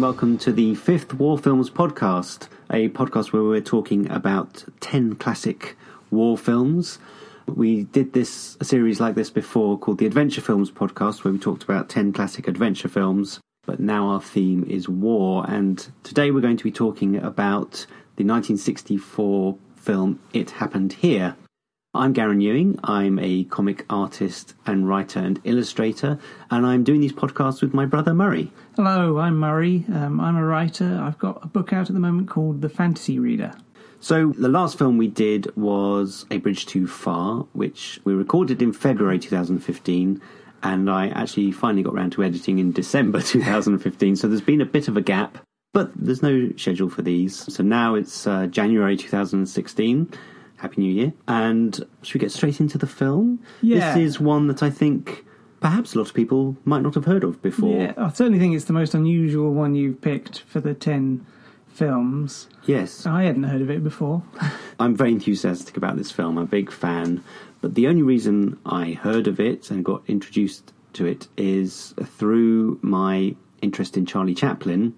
And welcome to the fifth War Films podcast, a podcast where we're talking about 10 classic war films. We did this a series like this before called the Adventure Films podcast, where we talked about 10 classic adventure films. But now our theme is war, and today we're going to be talking about the 1964 film It Happened Here. I'm Garen Ewing. I'm a comic artist and writer and illustrator, and I'm doing these podcasts with my brother Murray. Hello, I'm Murray. Um, I'm a writer. I've got a book out at the moment called The Fantasy Reader. So, the last film we did was A Bridge Too Far, which we recorded in February 2015, and I actually finally got around to editing in December 2015. so, there's been a bit of a gap, but there's no schedule for these. So, now it's uh, January 2016. Happy New Year. And should we get straight into the film? Yeah. This is one that I think perhaps a lot of people might not have heard of before. Yeah, I certainly think it's the most unusual one you've picked for the 10 films. Yes. I hadn't heard of it before. I'm very enthusiastic about this film. I'm a big fan. But the only reason I heard of it and got introduced to it is through my interest in Charlie Chaplin,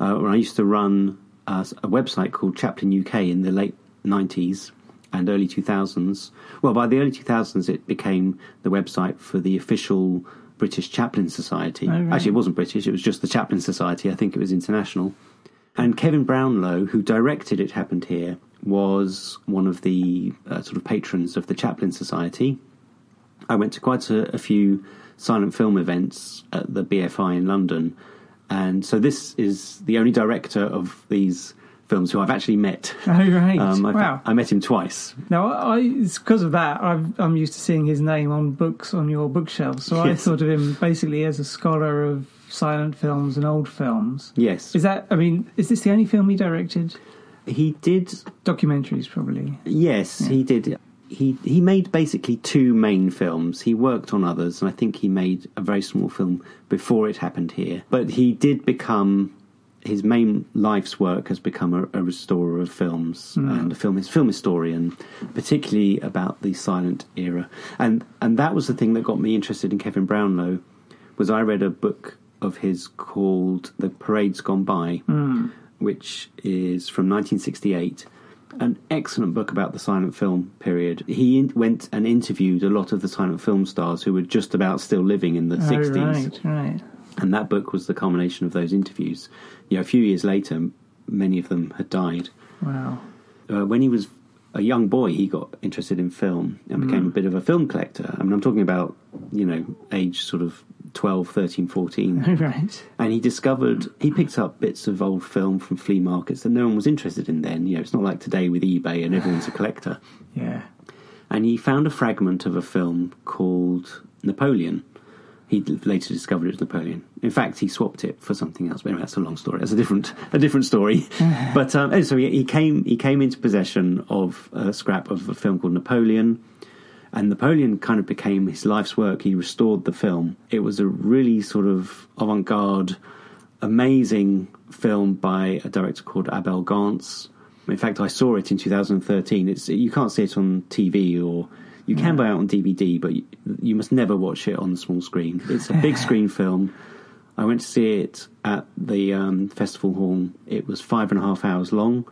uh, when I used to run uh, a website called Chaplin UK in the late 90s and early 2000s. Well, by the early 2000s, it became the website for the official British Chaplin Society. Oh, right. Actually, it wasn't British, it was just the Chaplin Society. I think it was international. And Kevin Brownlow, who directed It Happened Here, was one of the uh, sort of patrons of the Chaplin Society. I went to quite a, a few silent film events at the BFI in London. And so this is the only director of these films who I've actually met. Oh, right. Um, wow. I met him twice. Now, I, it's because of that I've, I'm used to seeing his name on books on your bookshelf. So I thought of him basically as a scholar of silent films and old films. Yes. Is that, I mean, is this the only film he directed? He did Documentaries, probably. Yes, he did. He he made basically two main films. He worked on others, and I think he made a very small film before it happened here. But he did become his main life's work has become a, a restorer of films hmm. and a film film historian, particularly about the silent era. And and that was the thing that got me interested in Kevin Brownlow. Was I read a book of his called The Parade's Gone By, hmm. which is from 1968 an excellent book about the silent film period. He in- went and interviewed a lot of the silent film stars who were just about still living in the Oh, 60s. right, right. And that book was the culmination of those interviews. You know, a few years later, many of them had died. Wow. Uh, when he was a young boy, he got interested in film and became a bit of a film collector. I mean, I'm talking about, you know, age sort of 12, 13, 14. Oh, right. And he discovered he picked up bits of old film from flea markets that no one was interested in then. You know, it's not like today with eBay and everyone's a collector. Yeah. And he found a fragment of a film called Napoleon. He later discovered it was Napoleon. In fact, he swapped it for something else. But anyway, that's a long story. That's a different a different story. but um, anyway, so he, he came he came into possession of a scrap of a film called Napoleon. And Napoleon kind of became his life's work. He restored the film. It was a really sort of avant garde, amazing film by a director called Abel Gance. In fact, I saw it in 2013. It's you can't see it on TV or you can buy it on DVD, but you, you must never watch it on the small screen. It's a big screen film. I went to see it at the um, festival hall. It was five and a half hours long,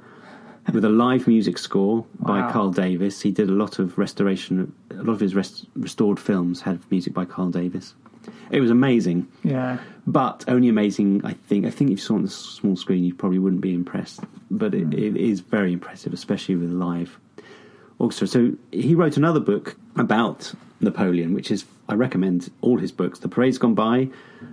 with a live music score by Wow. Carl Davis. He did a lot of restoration. A lot of his rest, restored films had music by Carl Davis. It was amazing, Yeah. but only amazing. I think. I think if you saw it on the small screen, you probably wouldn't be impressed. But it, it is very impressive, especially with live orchestra. So he wrote another book about Napoleon, which is I recommend all his books. The Parade's Gone By,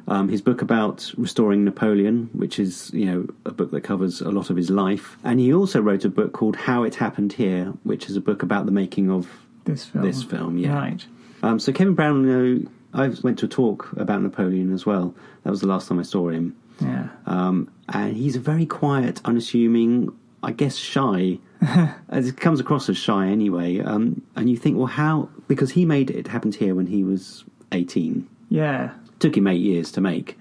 um, his book about restoring Napoleon, which is you know a book that covers a lot of his life, and he also wrote a book called How It Happened Here, which is a book about the making of This film. this film. Yeah. Right. Um, so Kevin Brownlow, I went to a talk about Napoleon as well. That was the last time I saw him. Yeah. Um, and he's a very quiet, unassuming, I guess shy. As it comes across as shy anyway. Um, and you think, well, how? Because he made it happened here when he was 18. Yeah. Took him eight years to make.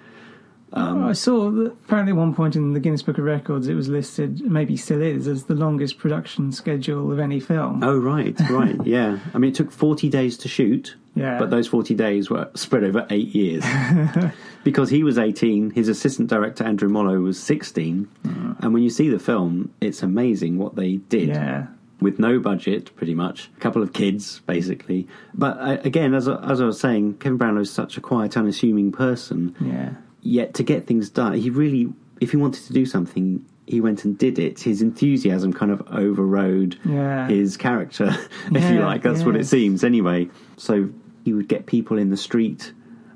Oh, I saw that apparently at one point in the Guinness Book of Records it was listed, maybe still is, as the longest production schedule of any film. Oh, right, right, yeah. I mean, it took 40 days to shoot, yeah. but those 40 days were spread over eight years. because he was 18, his assistant director, Andrew Mollo, was 16. And when you see the film, it's amazing what they did. yeah. with no budget, pretty much. A couple of kids, basically. But uh, again, as I, as I was saying, Kevin Brownlow is such a quiet, unassuming person. Yeah. Yet to get things done, he really, if he wanted to do something, he went and did it. His enthusiasm kind of overrode Yeah. his character, if you like. That's what it seems, anyway. So he would get people in the street,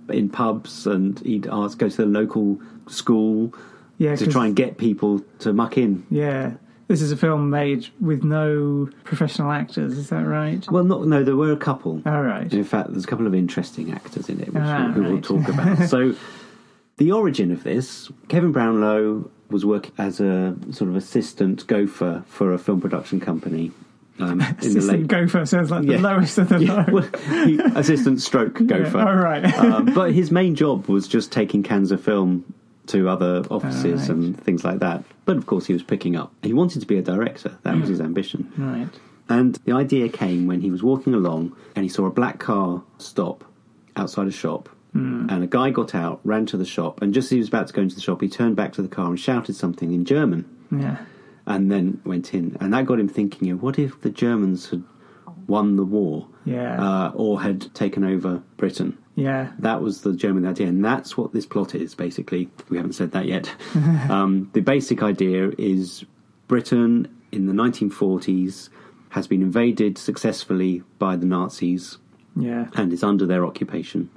in pubs, and he'd ask go to the local school Yeah. to try and get people to muck in. Yeah. This is a film made with no professional actors, is that right? Well, not no, there were a couple. All right. In fact, there's a couple of interesting actors in it, which Ah, we, we will talk about. so, the origin of this Kevin Brownlow was working as a sort of assistant gopher for a film production company um, in the Assistant late. gopher sounds like Yeah. the lowest of the Yeah, low. well, he, assistant stroke gopher. All right. um, but his main job was just taking cans of film to other offices right. and things like that. But of course, he was picking up. He wanted to be a director. That was his ambition. right. And the idea came when he was walking along and he saw a black car stop outside a shop. And a guy got out, ran to the shop, and just as he was about to go into the shop, he turned back to the car and shouted something in German Yeah. and then went in. And that got him thinking, you know, what if the Germans had won the war Yeah. uh, or had taken over Britain? yeah. That was the German idea, and that's what this plot is, basically. We haven't said that yet. um, the basic idea is Britain in the 1940s has been invaded successfully by the Nazis Yeah. and is under their occupation.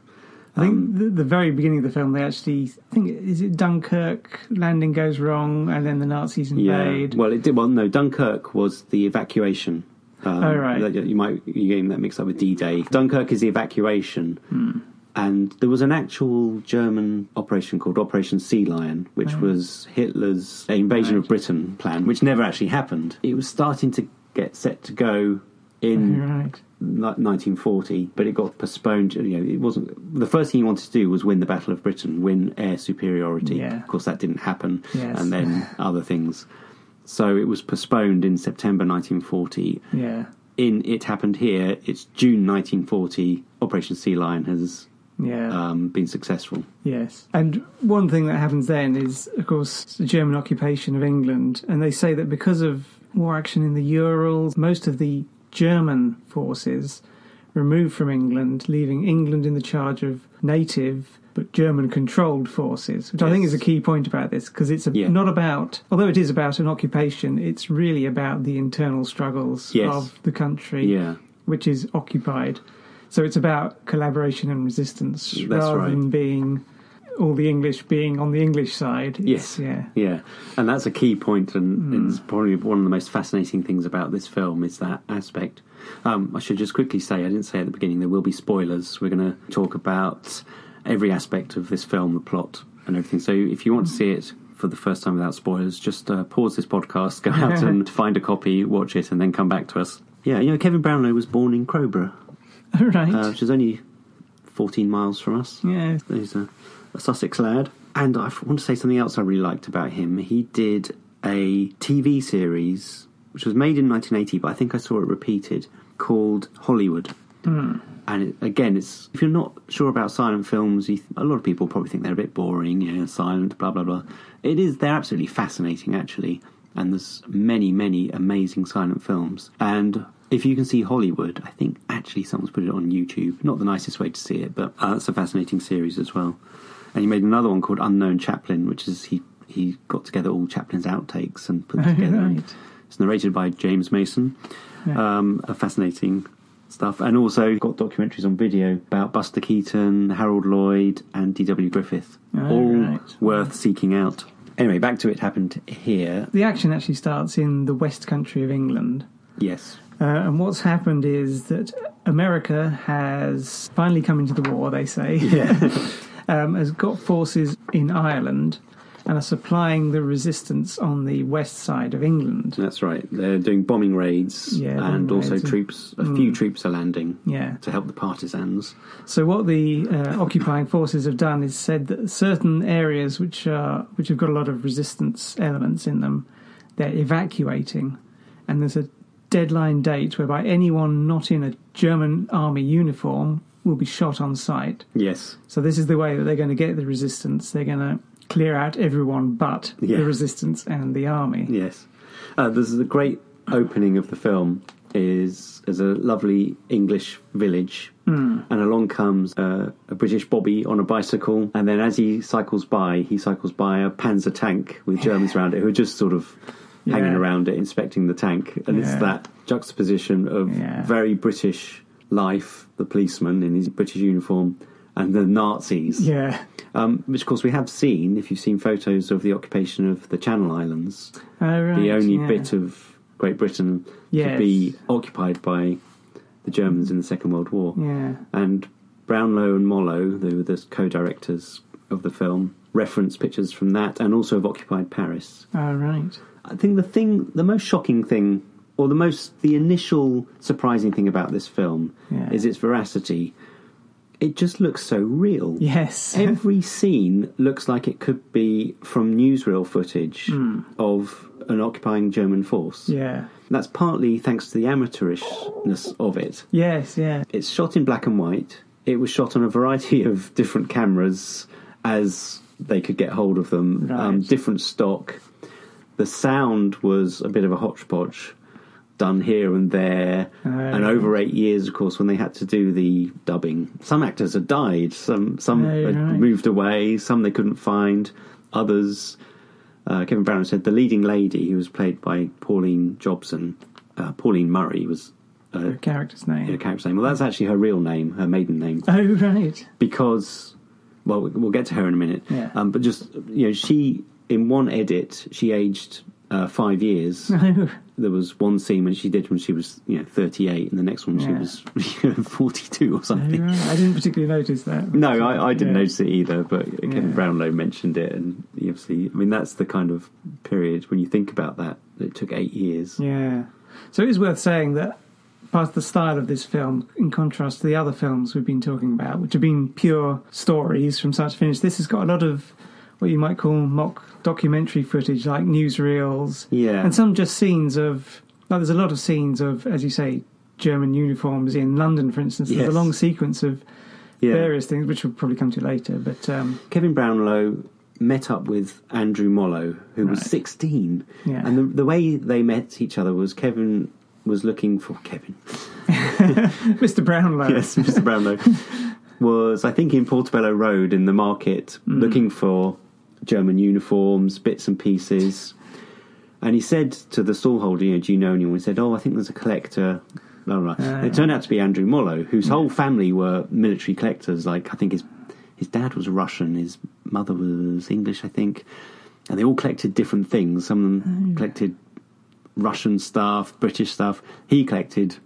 I think Um, the, the very beginning of the film, they actually I think is it Dunkirk landing goes wrong, and then the Nazis invade. Well, it did. Well, no, Dunkirk was the evacuation. Um, Oh, right. You might you getting that mixed up with D-Day. Dunkirk is the evacuation, Hmm. and there was an actual German operation called Operation Sea Lion, which was Hitler's invasion of Britain plan, which never actually happened. It was starting to get set to go in right. Ni- 1940, but it got postponed. You know, it wasn't the first thing he wanted to do was win the Battle of Britain, win air superiority. Yeah. Of course, that didn't happen, Yes. and then other things. So it was postponed in September 1940. Yeah. In it happened here. It's June 1940. Operation Sea Lion has Yeah. um, been successful. Yes. And one thing that happens then is, of course, the German occupation of England. And they say that because of war action in the Urals, most of the German forces removed from England, leaving England in the charge of native but German controlled forces, which I think is a key point about this because it's a, Yeah. not about, although it is about an occupation, it's really about the internal struggles Yes. of the country Yeah, which is occupied. So it's about collaboration and resistance That's rather right. than being all the English being on the English side. Yes. Yeah. yeah, and that's a key point, and Hmm. it's probably one of the most fascinating things about this film is that aspect. Um, I should just quickly say, I didn't say at the beginning, there will be spoilers. We're going to talk about every aspect of this film, the plot, and everything. So if you want to see it for the first time without spoilers, just uh, pause this podcast, go out and find a copy, watch it, and then come back to us. Yeah, you know, Kevin Brownlow was born in Crowborough, right. uh, which is only 14 miles from us. yeah. He's a, a Sussex lad. And I want to say something else I really liked about him. He did a TV series, which was made in 1980, but I think I saw it repeated, called Hollywood. And it, again, it's if you're not sure about silent films, you th- a lot of people probably think they're a bit boring, you know, silent, blah blah blah. It is; they're absolutely fascinating, actually. And there's many, many amazing silent films. And if you can see Hollywood, I think actually someone's put it on YouTube. Not the nicest way to see it, but uh, it's a fascinating series as well. And he made another one called Unknown Chaplin, which is he he got together all Chaplin's outtakes and put them together. and Right. It's narrated by James Mason. Yeah. Um, a fascinating stuff, and also got documentaries on video about Buster Keaton, Harold Lloyd, and D.W. Griffith. Oh, all right. worth seeking out. Anyway, back to it happened here. The action actually starts in the West Country of England. Yes. Uh, and what's happened is that America has finally come into the war, they say, Yeah. um, has got forces in Ireland. and are supplying the resistance on the west side of England. That's right. They're doing bombing raids, Yeah, and bombing also raids troops. A few troops are landing Yeah. to help the partisans. So what the uh, occupying forces have done is said that certain areas which are which have got a lot of resistance elements in them, they're evacuating, and there's a deadline date whereby anyone not in a German army uniform will be shot on sight. Yes. So this is the way that they're going to get the resistance. They're going to clear out everyone but Yeah. the resistance and the army. Yes. Uh, there's a great opening of the film is is a lovely English village, Hmm. and along comes uh, a British bobby on a bicycle, and then as he cycles by, he cycles by a Panzer tank with Germans around it who are just sort of hanging Yeah. around it, inspecting the tank, and it's that juxtaposition of Yeah. very British life, the policeman in his British uniform, and the Nazis. Yeah. Um, which, of course, we have seen if you've seen photos of the occupation of the Channel Islands Oh, right, the only yeah. bit of Great Britain to be occupied by the Germans in the Second World War. Yeah. And Brownlow and Mollo, who were the co-directors of the film, reference pictures from that and also of occupied Paris. Oh, right. I think the thing, the most shocking thing, or the most, the initial surprising thing about this film Yeah. is its veracity. It just looks so real. Yes. Every scene looks like it could be from newsreel footage of an occupying German force. yeah. That's partly thanks to the amateurishness of it. Yes, yeah. It's shot in black and white. It was shot on a variety of different cameras as they could get hold of them, um, different stock. The sound was a bit of a hodgepodge, done here and there. Oh, and over eight years, of course, when they had to do the dubbing, some actors had died, some some Oh, had right. moved away, some they couldn't find, others. Uh, Kevin Brown said the leading lady, who was played by Pauline Jobson, uh, Pauline Murray, was uh, The character's name. her character's name. Well, that's actually her real name, her maiden name, Oh, right. because well, we'll get to her in a minute. Yeah. Um, but just you know, she in one edit she aged uh, five years. There was one scene when she did when she was you know thirty eight, and the next one she Yeah. was forty two or oh, something. right. I didn't particularly notice that. No, I, I didn't Yeah. notice it either, but Kevin Yeah. Brownlow mentioned it, and obviously, I mean, that's the kind of period when you think about that. It took eight years. Yeah. So it is worth saying that part of the style of this film, in contrast to the other films we've been talking about, which have been pure stories from start to finish, this has got a lot of what you might call mock documentary footage, like newsreels, Yeah, and some just scenes of. Like there's a lot of scenes of, as you say, German uniforms in London, for instance. There's Yes. a long sequence of yeah. various things, which we'll probably come to later. But um, Kevin Brownlow met up with Andrew Mollo, who was 16. yeah, And the, the way they met each other was Kevin was looking for Kevin. Mr. Brownlow. Yes, Mr. Brownlow was, I think, in Portobello Road in the market Mm. looking for German uniforms, bits and pieces. And he said to the stallholder, you know, do you know anyone? He said, oh, I think there's a collector. Blah, blah. Ah. It turned out to be Andrew Mollo, whose whole family were military collectors. Like, I think his his dad was Russian, his mother was English, I think. And they all collected different things. Some of them Oh. collected Russian stuff, British stuff. He collected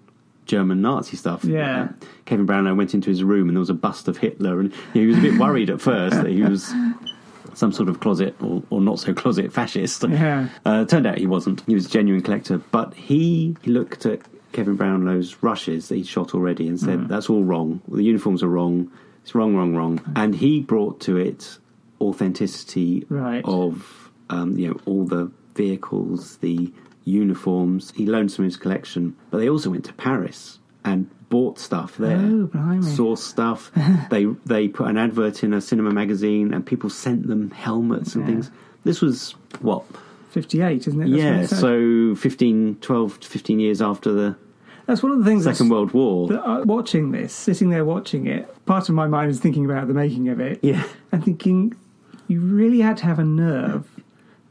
German Nazi stuff. Yeah. Uh, Kevin Brownlow went into his room and there was a bust of Hitler, and you know, he was a bit worried at first that he was some sort of closet or, or not so closet fascist. Yeah. Uh, turned out he wasn't. He was a genuine collector, but he, he looked at Kevin Brownlow's rushes that he'd shot already and Mm. said, "That's all wrong. The uniforms are wrong. It's wrong, wrong, wrong." And he brought to it authenticity Right. of um, you know all the vehicles, the uniforms. He loaned some of his collection, but they also went to Paris and bought stuff there. Oh, blimey. Sourced stuff. they they put an advert in a cinema magazine, and people sent them helmets and Yeah. things. This was what 58, isn't it? That's yeah, so 15, 12 to 15 years after the That's one of the things Second World War. that, uh, watching this, sitting there watching it, part of my mind is thinking about the making of it yeah, and thinking you really had to have a nerve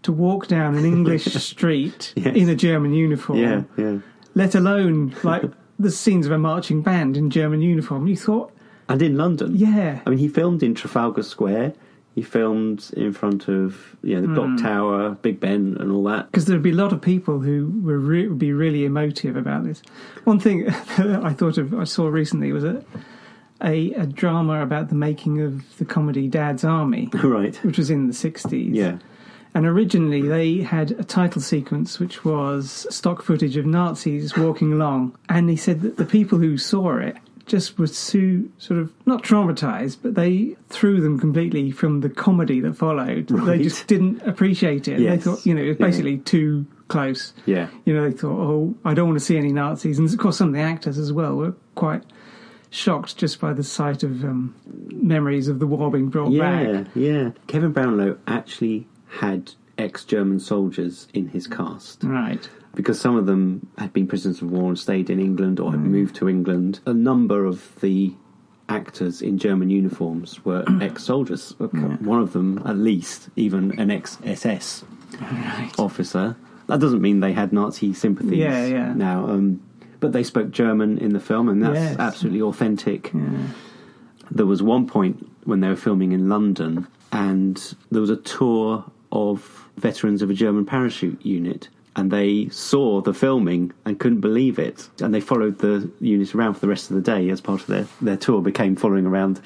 to walk down an English street Yes. in a German uniform, yeah, yeah. let alone like the scenes of a marching band in German uniform. You thought, And in London. yeah, I mean, he filmed in Trafalgar Square. He filmed in front of you know the Hmm. Clock Tower, Big Ben, and all that. because there'd be a lot of people who were re- would be really emotive about this. One thing I thought of, I saw recently was a, a a drama about the making of the comedy Dad's Army. right. which was in the 60s. Yeah. And originally they had a title sequence which was stock footage of Nazis walking along. And he said that the people who saw it just were so sort of not traumatized, but they threw them completely from the comedy that followed. They just didn't appreciate it. Yes. They thought, you know, it was Yeah. basically too close. Yeah. You know, they thought, oh, I don't want to see any Nazis. And of course, some of the actors as well were quite shocked just by the sight of um, memories of the war being brought Yeah, back. Yeah, yeah. Kevin Brownlow actually had ex-German soldiers in his cast Right. because some of them had been prisoners of war and stayed in England or Mm. had moved to England. A number of the actors in German uniforms were ex-soldiers. One of them, at least, even an ex-SS Right. officer. That doesn't mean they had Nazi sympathies. Yeah, yeah. Now, um, but they spoke German in the film, and that's Yes. absolutely authentic. Yeah. There was one point when they were filming in London, and there was a tour of veterans of a German parachute unit. And they saw the filming and couldn't believe it. And they followed the unit around for the rest of the day as part of their, their tour, became following around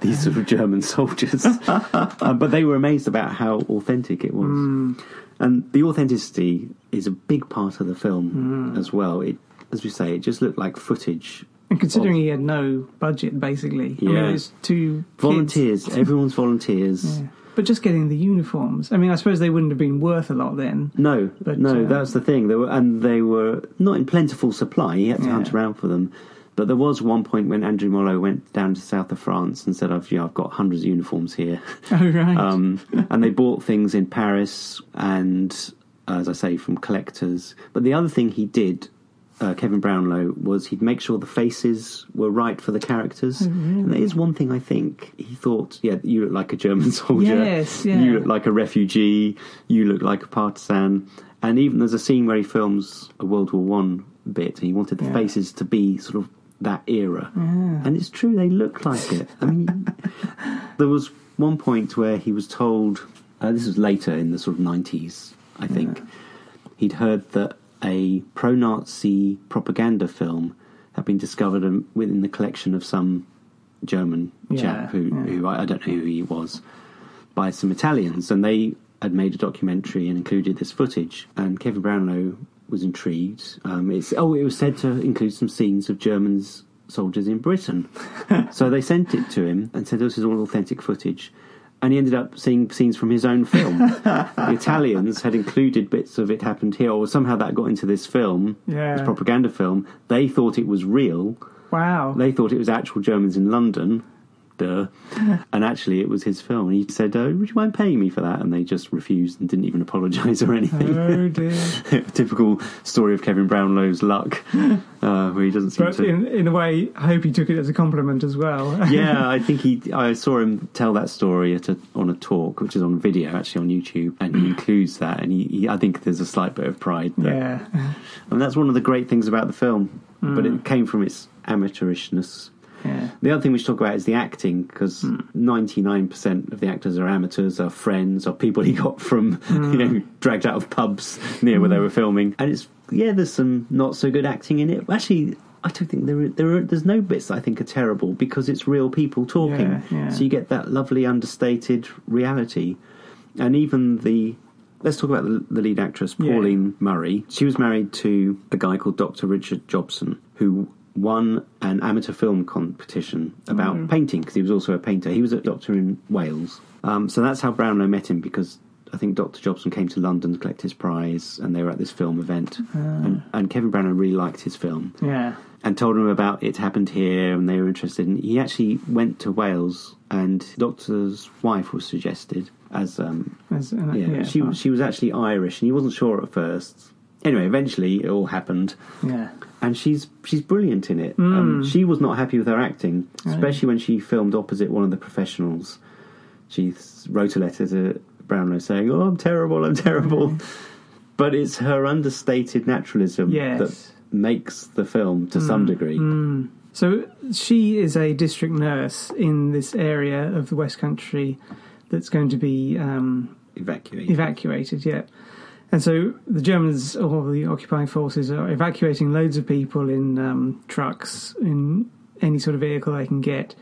these sort of German soldiers. Uh, but they were amazed about how authentic it was. And the authenticity is a big part of the film as well. It, as we say, it just looked like footage. And considering he had no budget, basically, I mean, Yeah. it was two kids. Volunteers, everyone's volunteers. Yeah. But just getting the uniforms. I mean, I suppose they wouldn't have been worth a lot then. No, But, no, uh, that's the thing. They were, and they were not in plentiful supply. He had to Yeah. hunt around for them. But there was one point when Andrew Mollo went down to south of France and said, "I've, yeah, I've got hundreds of uniforms here." Oh, right. Um, and they bought things in Paris and, as I say, from collectors. But the other thing he did, uh, Kevin Brownlow, was he'd make sure the faces were right for the characters. Oh, really? And there is one thing I think he thought, yeah, you look like a German soldier. Yes, yeah. You look like a refugee. You look like a partisan. And even there's a scene where he films a World War One bit, and he wanted the Yeah. faces to be sort of that era. And it's true, they look like it. I mean, there was one point where he was told, uh, this was later in the sort of 90s, I think, he'd heard that a pro Nazi propaganda film had been discovered within the collection of some German Yeah, chap who, yeah. who I, I don't know who he was, by some Italians. And they had made a documentary and included this footage. And Kevin Brownlow was intrigued. Um, it's oh, it was said to include some scenes of Germans soldiers in Britain. so they sent it to him and said this is all authentic footage. And he ended up seeing scenes from his own film. the Italians had included bits of it happened here, or somehow that got into this film, Yeah. this propaganda film. They thought it was real. wow. They thought it was actual Germans in London. Duh. and actually, it was his film. And he said, uh, Would you mind paying me for that? And they just refused and didn't even apologise or anything. oh, dear. Typical story of Kevin Brownlow's luck, uh, where he doesn't seem But to. in, in a way, I hope he took it as a compliment as well. yeah, I think he. I saw him tell that story at a, on a talk, which is on video, actually on YouTube, and he includes that. And he, he I think there's a slight bit of pride. That, yeah. and that's one of the great things about the film. But it came from its amateurishness. Yeah. The other thing we should talk about is the acting, because hmm. ninety nine percent of the actors are amateurs, are friends, or people he got from hmm. you know dragged out of pubs near where they hmm. were filming. And it's yeah, there's some not so good acting in it. Actually, I don't think there are, there are there's no bits that I think are terrible because it's real people talking, Yeah, yeah. so you get that lovely understated reality. And even the let's talk about the, the lead actress Yeah. Pauline Murray. She was married to a guy called Dr. Richard Jobson, who won an amateur film competition about Mm. painting because he was also a painter. He was a doctor in Wales, um, so that's how Brownlow met him because. I think Dr. Jobson came to London to collect his prize, and they were at this film event. Ah. And, and Kevin Brownlow really liked his film Yeah. and told him about it happened here, and they were interested. And he actually went to Wales, and Doctor's wife was suggested as um, As, uh, yeah, yeah, she she was actually Irish, and he wasn't sure at first. Anyway, eventually it all happened, Yeah. and she's she's brilliant in it. Mm. Um, she was not happy with her acting, especially when she filmed opposite one of the professionals. She wrote a letter to Brownlow saying, "Oh, I'm terrible, I'm terrible." But it's her understated naturalism Yes. that makes the film to some degree. Mm. So she is a district nurse in this area of the West Country that's going to be um, Evacuated. evacuated. Yeah, and so the Germans or the occupying forces are evacuating loads of people in um, trucks in any sort of vehicle they can get.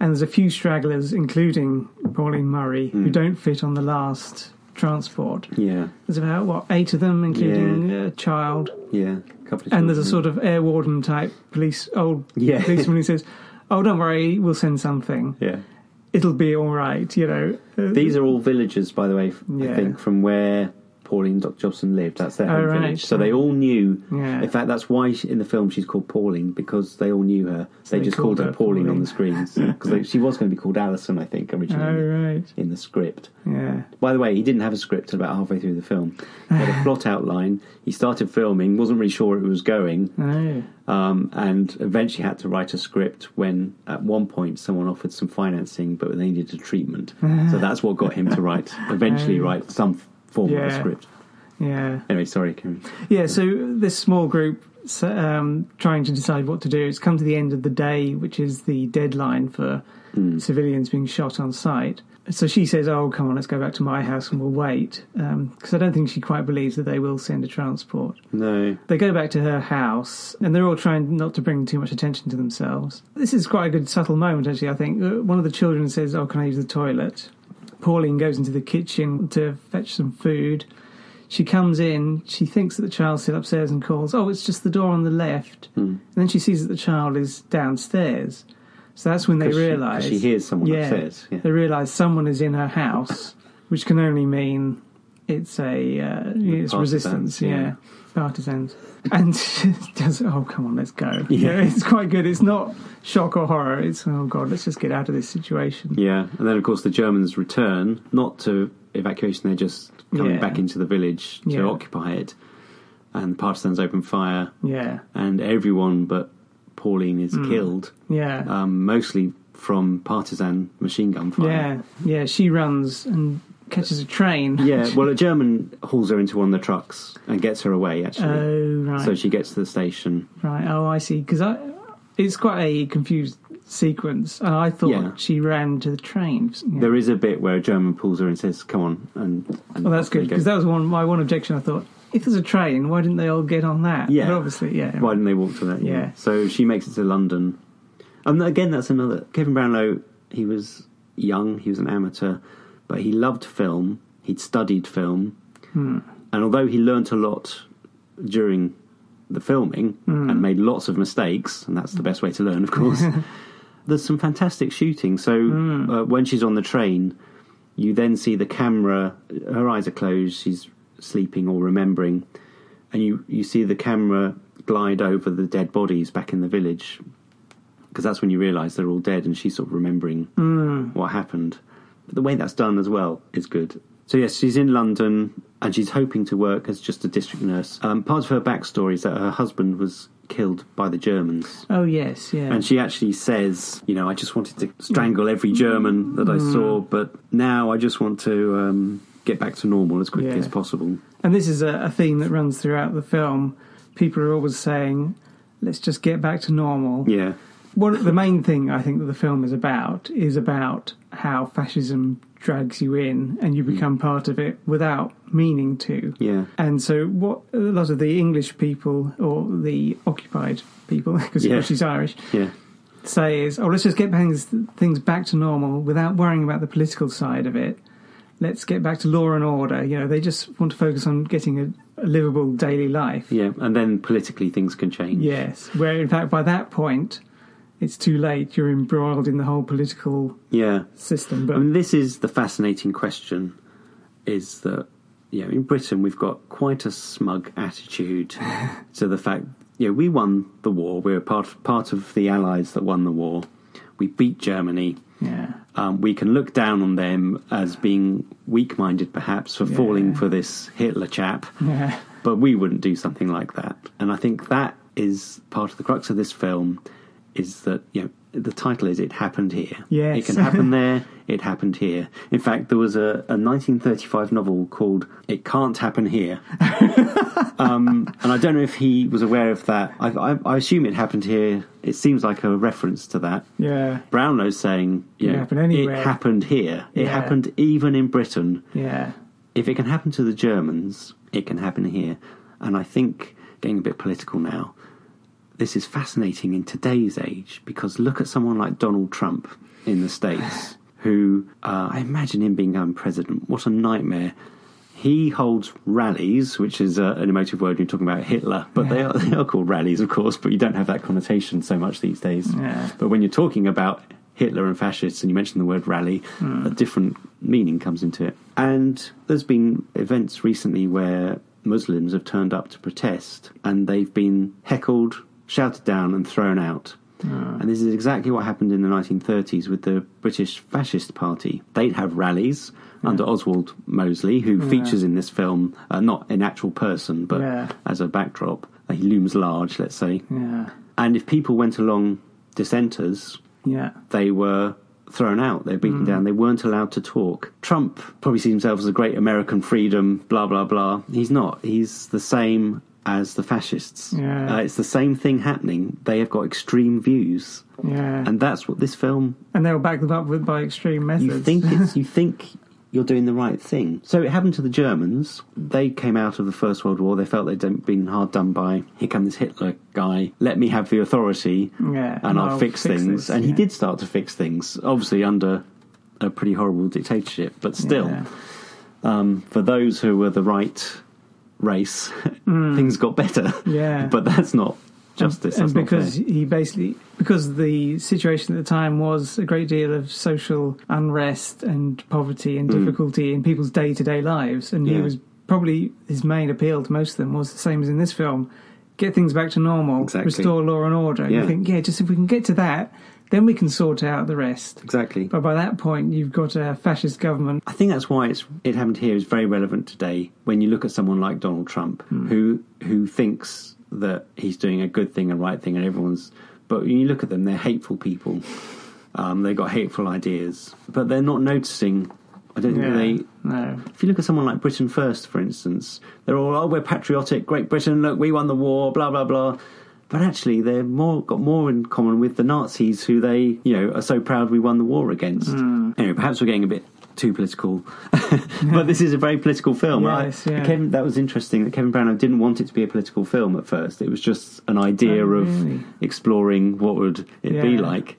And there's a few stragglers, including Pauline Murray, who don't fit on the last transport. Yeah, There's about what eight of them, including a child, yeah. A couple of and there's a sort of air warden type police old Yeah. policeman who says, "Oh, don't worry, we'll send something. yeah. It'll be all right." You know. Uh, These are all villagers, by the way. f- I Yeah. think from where Pauline Dr. Jobson lived. That's their Oh, home right. village. So they all knew. Yeah. In fact, that's why she, in the film she's called Pauline because they all knew her. they, they just called called her her Pauline, on the screens because she was going to be called Alison, I think, oh originally right. in the script. Yeah. By the way, he didn't have a script until about halfway through the film. He had a plot outline. He started filming, wasn't really sure where it was going, Oh. um, and eventually had to write a script when, at one point, someone offered some financing, but they needed a treatment. so that's what got him to write, eventually, Oh. write some form of a Yeah. script. Yeah. Anyway, sorry, Garen. Yeah, so this small group um, trying to decide what to do. It's come to the end of the day, which is the deadline for civilians being shot on sight. So she says, "Oh, come on, let's go back to my house and we'll wait," because I don't think she quite believes that they will send a transport. No. They go back to her house, and they're all trying not to bring too much attention to themselves. This is quite a good subtle moment, actually. I think Uh, one of the children says, "Oh, can I use the toilet?" Pauline goes into the kitchen to fetch some food. She comes in. She thinks that the child's still upstairs and calls, "Oh, it's just the door on the left." Hmm. And then she sees that the child is downstairs. So that's when they realise she hears someone yeah, upstairs, yeah. They realise someone is in her house, which can only mean it's a uh, it's resistance. yeah. Yeah, partisans. And does oh come on, let's go. Yeah. it's quite good. It's not shock or horror. It's oh god, let's just get out of this situation. Yeah, and then of course the Germans return, not to evacuation, they're just coming Yeah. back into the village to Yeah. occupy it. And the partisans open fire, Yeah, and everyone but Pauline is Hmm. killed, yeah, um, mostly from partisan machine gun fire. yeah, yeah. She runs and catches a train. Yeah, well, a German hauls her into one of the trucks and gets her away, actually. Oh right. So she gets to the station. Right. Oh, I see. Because I, it's quite a confused sequence, and I thought Yeah. she ran to the train. Yeah. There is a bit where a German pulls her and says, Come on. And, and well, that's good because that was one my one objection. I thought if there's a train, why didn't they all get on that? Yeah. But obviously, yeah. Why didn't they walk to that? Yeah. So she makes it to London. And again, that's another. Kevin Brownlow, he was young, he was an amateur, but he loved film. He'd studied film. Hmm. And although he learnt a lot during the filming Hmm. and made lots of mistakes, and that's the best way to learn, of course, there's some fantastic shooting. So Hmm. uh, when she's on the train, you then see the camera, her eyes are closed, she's sleeping or remembering, and you, you see the camera glide over the dead bodies back in the village because that's when you realise they're all dead and she's sort of remembering what happened. But the way that's done as well is good. So yes, she's in London and she's hoping to work as just a district nurse. Um, part of her backstory is that her husband was killed by the Germans. Oh yes, yeah. And she actually says, you know, I just wanted to strangle every German that I saw, but now I just want to um, get back to normal as quickly Yeah. as possible. And this is a, a theme that runs throughout the film. People are always saying, "Let's just get back to normal." Yeah, One the main thing I think that the film is about is about how fascism drags you in and you become mm. part of it without meaning to. yeah, And so, what a lot of the English people or the occupied people, because Yeah. she's Irish, yeah, say is, "Oh, let's just get things things back to normal without worrying about the political side of it. Let's get back to law and order." You know, they just want to focus on getting a, a livable daily life. yeah. And then politically things can change. Yes, where in fact by that point, it's too late. You're embroiled in the whole political Yeah. system. But I mean, this is the fascinating question: is that know in Britain we've got quite a smug attitude to the fact know we won the war. We're part part of the Allies that won the war. We beat Germany. yeah, Um, we can look down on them as being weak-minded, perhaps, for Yeah. falling for this Hitler chap. yeah, But we wouldn't do something like that. And I think that is part of the crux of this film is that, you know, the title is It Happened Here. Yes. It can happen there, it happened here. In fact, there was a, a 1935 novel called It Can't Happen Here. um, and I don't know if he was aware of that. I, I, I assume it happened here. It seems like a reference to that. yeah, Brownlow's saying, you It know, happened it happened here. It happened even in Britain yeah, if it can happen to the Germans, it can happen here. And I think, getting a bit political now, this is fascinating in today's age because look at someone like Donald Trump in the States, who uh, I imagine him being um, president. What a nightmare. He holds rallies, which is uh, an emotive word when you're talking about Hitler, but they, are, they are called rallies, of course, but you don't have that connotation so much these days. Yeah. But when you're talking about Hitler and fascists and you mention the word rally, a different meaning comes into it. And there's been events recently where Muslims have turned up to protest and they've been heckled, shouted down, and thrown out. And this is exactly what happened in the 1930s with the British Fascist Party. They'd have rallies under Oswald Mosley, who features in this film, uh, not an actual person, but Yeah. as a backdrop. He looms large, let's say. Yeah. And if people went along dissenters, Yeah. they were thrown out. They were beaten down. They weren't allowed to talk. Trump probably sees himself as a great American freedom, blah, blah, blah. He's not. He's the same as the fascists. Yeah. Uh, it's the same thing happening. They have got extreme views. Yeah. And that's what this film And they'll back them up with by extreme methods. you think it's you think you're doing the right thing. So it happened to the Germans. They came out of the First World War. They felt they'd been hard done by. Here come this Hitler guy. Let me have the authority, Yeah, and I'll, fix, things. this, and he did start to fix things. Obviously under a pretty horrible dictatorship, but still, Yeah. um, for those who were the right race, things got better. Mm. Yeah. but that's not justice. and not because he basically because the situation at the time was a great deal of social unrest and poverty and difficulty in people's day-to-day lives and he Mm. Was probably his main appeal to most of them was the same as in this film get things back to normal Exactly. restore law and order and Yeah. you think yeah just if we can get to that then we can sort out the rest. Exactly. but by that point you've got a fascist government. I think that's why it's it happened here is very relevant today when you look at someone like Donald Trump who who thinks that he's doing a good thing and right thing and everyone's but when you look at them they're hateful people. Um, they've got hateful ideas but they're not noticing. I don't yeah. think they no. if you look at someone like Britain First for instance they're all oh we're patriotic Great Britain look we won the war blah blah blah but actually they're more got more in common with the Nazis who they you know are so proud we won the war against. Anyway perhaps we're getting a bit too political. But this is a very political film. I- Yes, yeah. Kevin, that was interesting that Kevin Brownlow didn't want it to be a political film at first. It was just an idea Oh, of really? exploring what would it be like.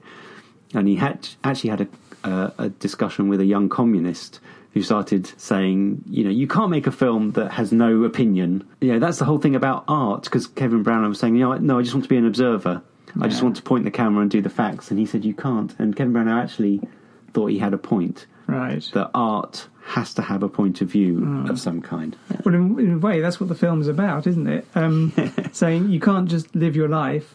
And he had actually had a, uh, a discussion with a young communist who started saying, you know, you can't make a film that has no opinion. You know, that's the whole thing about art. Because Kevin Brown was saying, you know, no, I just want to be an observer. I just want to point the camera and do the facts. And he said, you can't. And Kevin Brown actually thought he had a point right that art has to have a point of view Mm. of some kind. Well, in, in a way, that's what the film's about, isn't it? Um, saying you can't just live your life.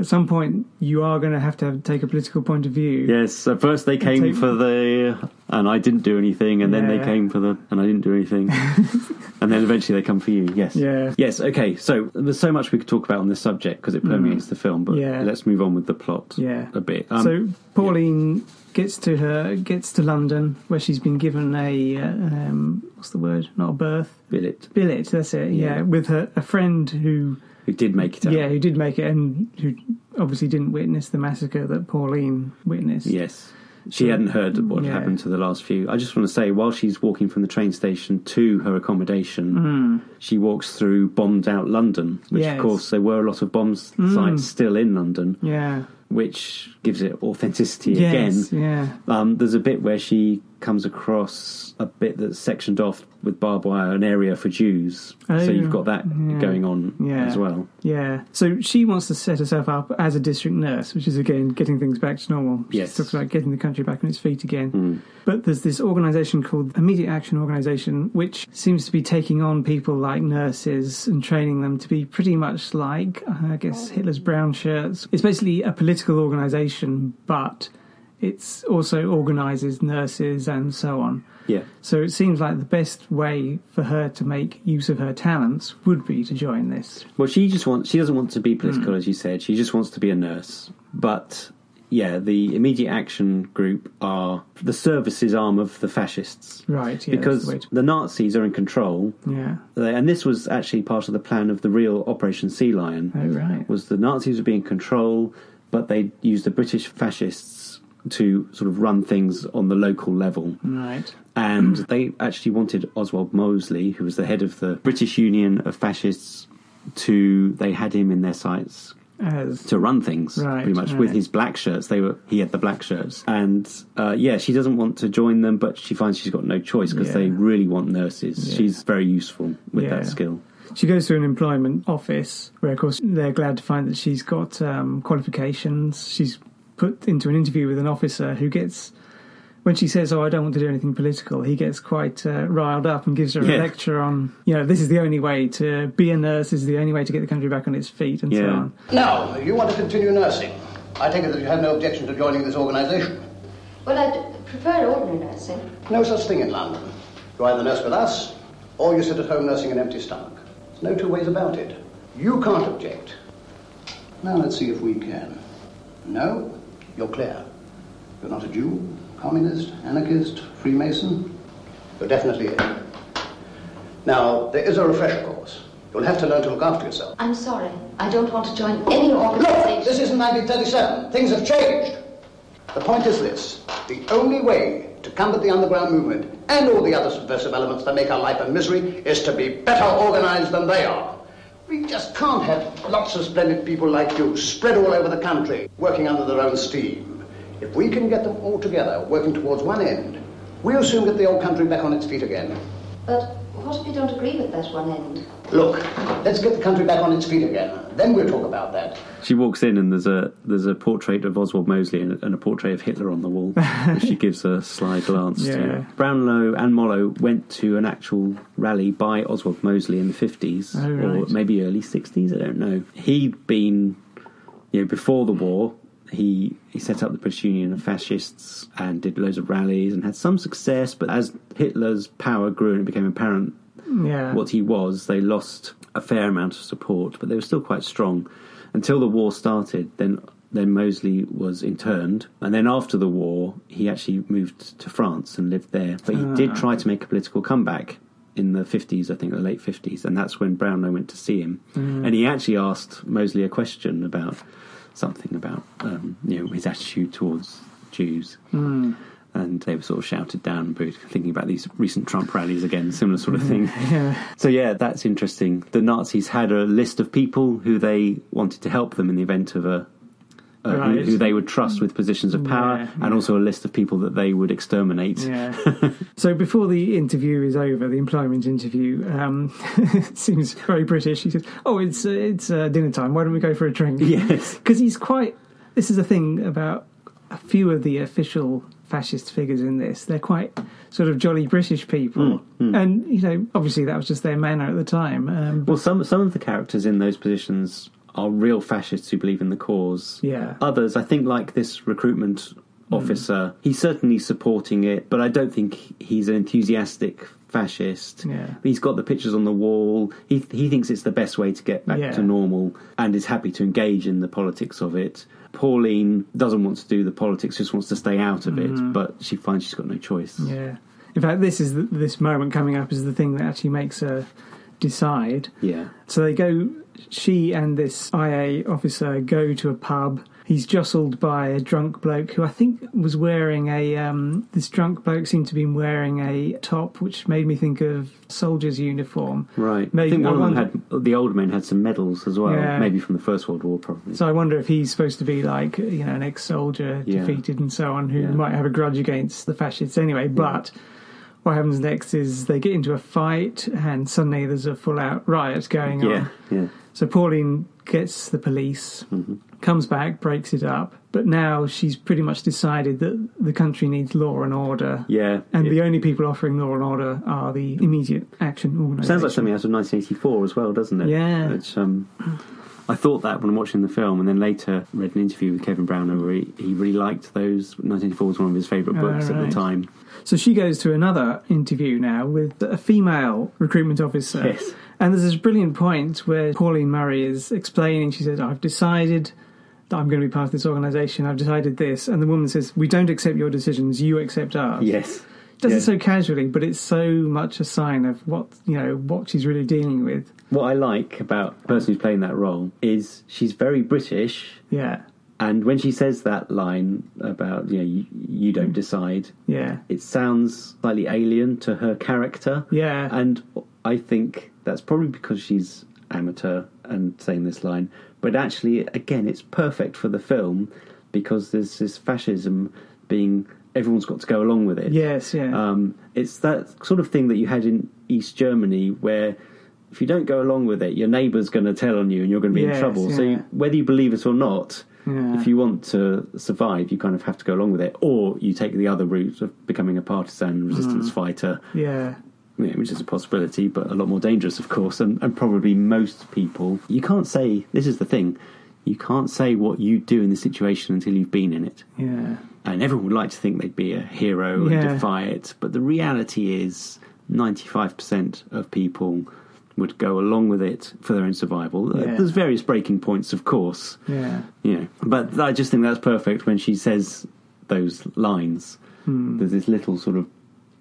At some point, you are going to have to have, take a political point of view. Yes, at first they came Take- for the, and I didn't do anything, and then they came for the, and I didn't do anything, and then eventually they come for you. Yes, Yeah. yes. Okay, so there's so much we could talk about on this subject because it permeates the film, but Mm. Yeah. let's move on with the plot. Yeah. a bit. Um, so Pauline gets to her gets to London, where she's been given a uh, um, what's the word? Not a berth Billet, billet. That's it. Yeah, Yeah. with her a friend who who did make it out. yeah who did make it and who obviously didn't witness the massacre that Pauline witnessed. Yes. She hadn't heard what Yeah. happened to the last few. I just want to say, while she's walking from the train station to her accommodation, hmm. she walks through bombed out London, which, Yes. of course, there were a lot of bomb hmm. sites still in London. Yeah. Which gives it authenticity Yes. again. Yeah. Um, there's a bit where she comes across a bit that's sectioned off with barbed wire, an area for Jews. Oh, so you've got that yeah. going on Yeah. as well. Yeah. So she wants to set herself up as a district nurse, which is again getting things back to normal. She Yes. talks about getting the country back on its feet again. Mm. But there's this organisation called Immediate Action Organisation, which seems to be taking on people like nurses and training them to be pretty much like, I guess, Hitler's brown shirts. It's basically a political organisation, but it's also organises nurses and so on. Yeah. So it seems like the best way for her to make use of her talents would be to join this. Well, she just wants. She doesn't want to be political, hmm. as you said. She just wants to be a nurse. But yeah, the immediate action group are the services arm of the fascists. Right, yeah. because the to- the Nazis are in control, yeah. And this was actually part of the plan of the real Operation Sea Lion. Oh, right. was the Nazis would be in control, but they used the British fascists to sort of run things on the local level. Right. And they actually wanted Oswald Mosley, who was the head of the British Union of Fascists, to. They had him in their sights. as to run things Right, pretty much with his black shirts. They were he had the black shirts, and uh, yeah, she doesn't want to join them, but she finds she's got no choice because Yeah. they really want nurses. Yeah. She's very useful with Yeah. that skill. She goes to an employment office where, of course, they're glad to find that she's got um, qualifications. She's put into an interview with an officer who gets, when she says, "Oh, I don't want to do anything political," he gets quite uh, riled up and gives her Yeah. a lecture on, you know, this is the only way to be a nurse. This is the only way to get the country back on its feet, and so on. Now, you want to continue nursing. I take it that you have no objection to joining this organisation. Well, I prefer ordinary nursing. No such thing in London. You either nurse with us, or you sit at home nursing an empty stomach. No two ways about it. You can't object. Now let's see if we can. No, you're clear. You're not a Jew, communist, anarchist, Freemason. You're definitely in. Now, there is a refresher course. You'll have to learn to look after yourself. I'm sorry. I don't want to join any organization. Look, this isn't 1937. Things have changed. The point is this. The only way to combat the underground movement and all the other subversive elements that make our life a misery is to be better organized than they are. We just can't have lots of splendid people like you spread all over the country, working under their own steam. If we can get them all together, working towards one end, we'll soon get the old country back on its feet again. But what if you don't agree with that one end? Look, let's get the country back on its feet again. Then we'll talk about that. She walks in and there's a there's a portrait of Oswald Mosley and a, and a portrait of Hitler on the wall. which she gives a sly glance Yeah. to. Brownlow and Mollo went to an actual rally by Oswald Mosley in the fifties Oh, or right. maybe early sixties. I don't know. He'd been, you know, before the war. He he set up the British Union of Fascists and did loads of rallies and had some success. But as Hitler's power grew and it became apparent mm, Yeah. what he was, they lost a fair amount of support, but they were still quite strong until the war started. Then, then Mosley was interned, and then after the war, he actually moved to France and lived there. But he did ah. try to make a political comeback in the fifties, I think, the late fifties, and that's when Brownlow went to see him, mm. and he actually asked Mosley a question about something about um, you know his attitude towards Jews and they were sort of shouted down and booed, thinking about these recent Trump rallies again, similar sort of thing. Yeah. So yeah, that's interesting. The Nazis had a list of people who they wanted to help them in the event of a. Uh, who, Right. who they would trust with positions of power, Yeah, and yeah. also a list of people that they would exterminate. Yeah. so before the interview is over, the employment interview, um, it seems very British. He says, "Oh, it's uh, it's uh, dinner time. Why don't we go for a drink?" Yes. because he's quite. This is the thing about a few of the official fascist figures in this. They're quite sort of jolly British people, and you know, obviously that was just their manner at the time. Um, Well, some some of the characters in those positions are real fascists who believe in the cause. Yeah. Others, I think, like this recruitment hmm. officer, he's certainly supporting it, but I don't think he's an enthusiastic fascist. Yeah. He's got the pictures on the wall. He he thinks it's the best way to get back Yeah. to normal, and is happy to engage in the politics of it. Pauline doesn't want to do the politics; just wants to stay out of it. Hmm. But she finds she's got no choice. yeah. In fact, this is the, this moment coming up is the thing that actually makes her decide. Yeah. So they go, she and this IA officer go to a pub. He's jostled by a drunk bloke who I think was wearing a. Um, this drunk bloke seemed to be wearing a top, which made me think of soldier's uniform. Right. Maybe- I think I one of them had the older men had some medals as well, Yeah. maybe from the First World War, probably. So I wonder if he's supposed to be like you know an ex-soldier Yeah. defeated and so on, who Yeah. might have a grudge against the fascists anyway. But what happens next is they get into a fight, and suddenly there's a full-out riot going on. yeah, yeah. So Pauline gets the police, Mm-hmm. comes back, breaks it up, but now she's pretty much decided that the country needs law and order. Yeah. And It the only people offering law and order are the immediate action organisation. sounds like something out of 1984 as well, doesn't it? Yeah. Which, um, I thought that when I'm watching the film, and then later read an interview with Kevin Brown where he, he really liked those. 1984 was one of his favourite Oh, books at the time. So she goes to another interview now with a female recruitment officer. Yes. And there's this brilliant point where Pauline Murray is explaining, she says, I've decided that I'm going to be part of this organisation, I've decided this. And the woman says, We don't accept your decisions, you accept ours. Yes. Does Yeah. it so casually, but it's so much a sign of what you know what she's really dealing with. What I like about the person who's playing that role is she's very British, Yeah, and when she says that line about you know you, you don't decide, yeah, it sounds slightly alien to her character. yeah, and I think that's probably because she's amateur and saying this line, but actually, again, it's perfect for the film because there's this fascism being everyone's got to go along with it. Yes, yeah. Um, it's that sort of thing that you had in East Germany where if you don't go along with it, your neighbour's going to tell on you and you're going to be Yes, in trouble. So you, whether you believe it or not, Yeah. if you want to survive, you kind of have to go along with it. Or you take the other route of becoming a partisan resistance Mm. fighter, yeah. yeah, which is a possibility, but a lot more dangerous, of course. And, and probably most people, you can't say, this is the thing, you can't say what you do in the situation until you've been in it Yeah. And everyone would like to think they'd be a hero and Yeah. defy it, but the reality is 95% of people would go along with it for their own survival. Uh, Yeah. There's various breaking points, of course, Yeah. you know, but I just think that's perfect when she says those lines. Hmm. There's this little sort of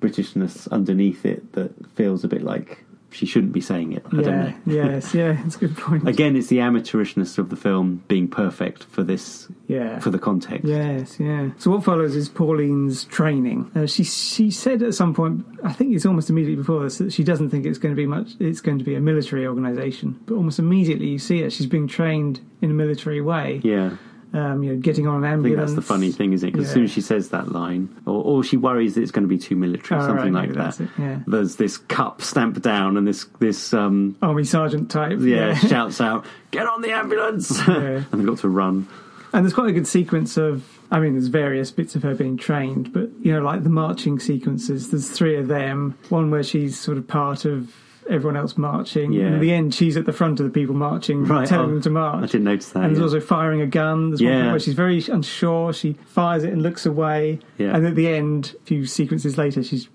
Britishness underneath it that feels a bit like she shouldn't be saying it. I don't yeah. know. yes. Yeah. It's a good point. Again, it's the amateurishness of the film being perfect for this, Yeah. for the context. Yes, yeah. So what follows is Pauline's training. Uh, she she said at some point, I think it's almost immediately before this, that she doesn't think it's going to be much. It's going to be a military organisation, but almost immediately you see her. She's being trained in a military way. Yeah. Um, you know, getting on an ambulance. I think that's the funny thing, isn't it? Because as soon as she says that line, or, or she worries that it's going to be too military, Oh, something right, like that. it, yeah. There's this cup stamped down, and this this um, Army sergeant type. yeah, shouts out, "Get on the ambulance!" Yeah. and they've got to run. And there's quite a good sequence of, I mean, there's various bits of her being trained, but, you know, like the marching sequences, there's three of them. One where she's sort of part of everyone else marching. Yeah. And at the end, she's at the front of the people marching, Right, telling oh, them to march. I didn't notice that. and there's also firing a gun. There's one Yeah. point where she's very unsure. She fires it and looks away. Yeah. And at the end, a few sequences later, she's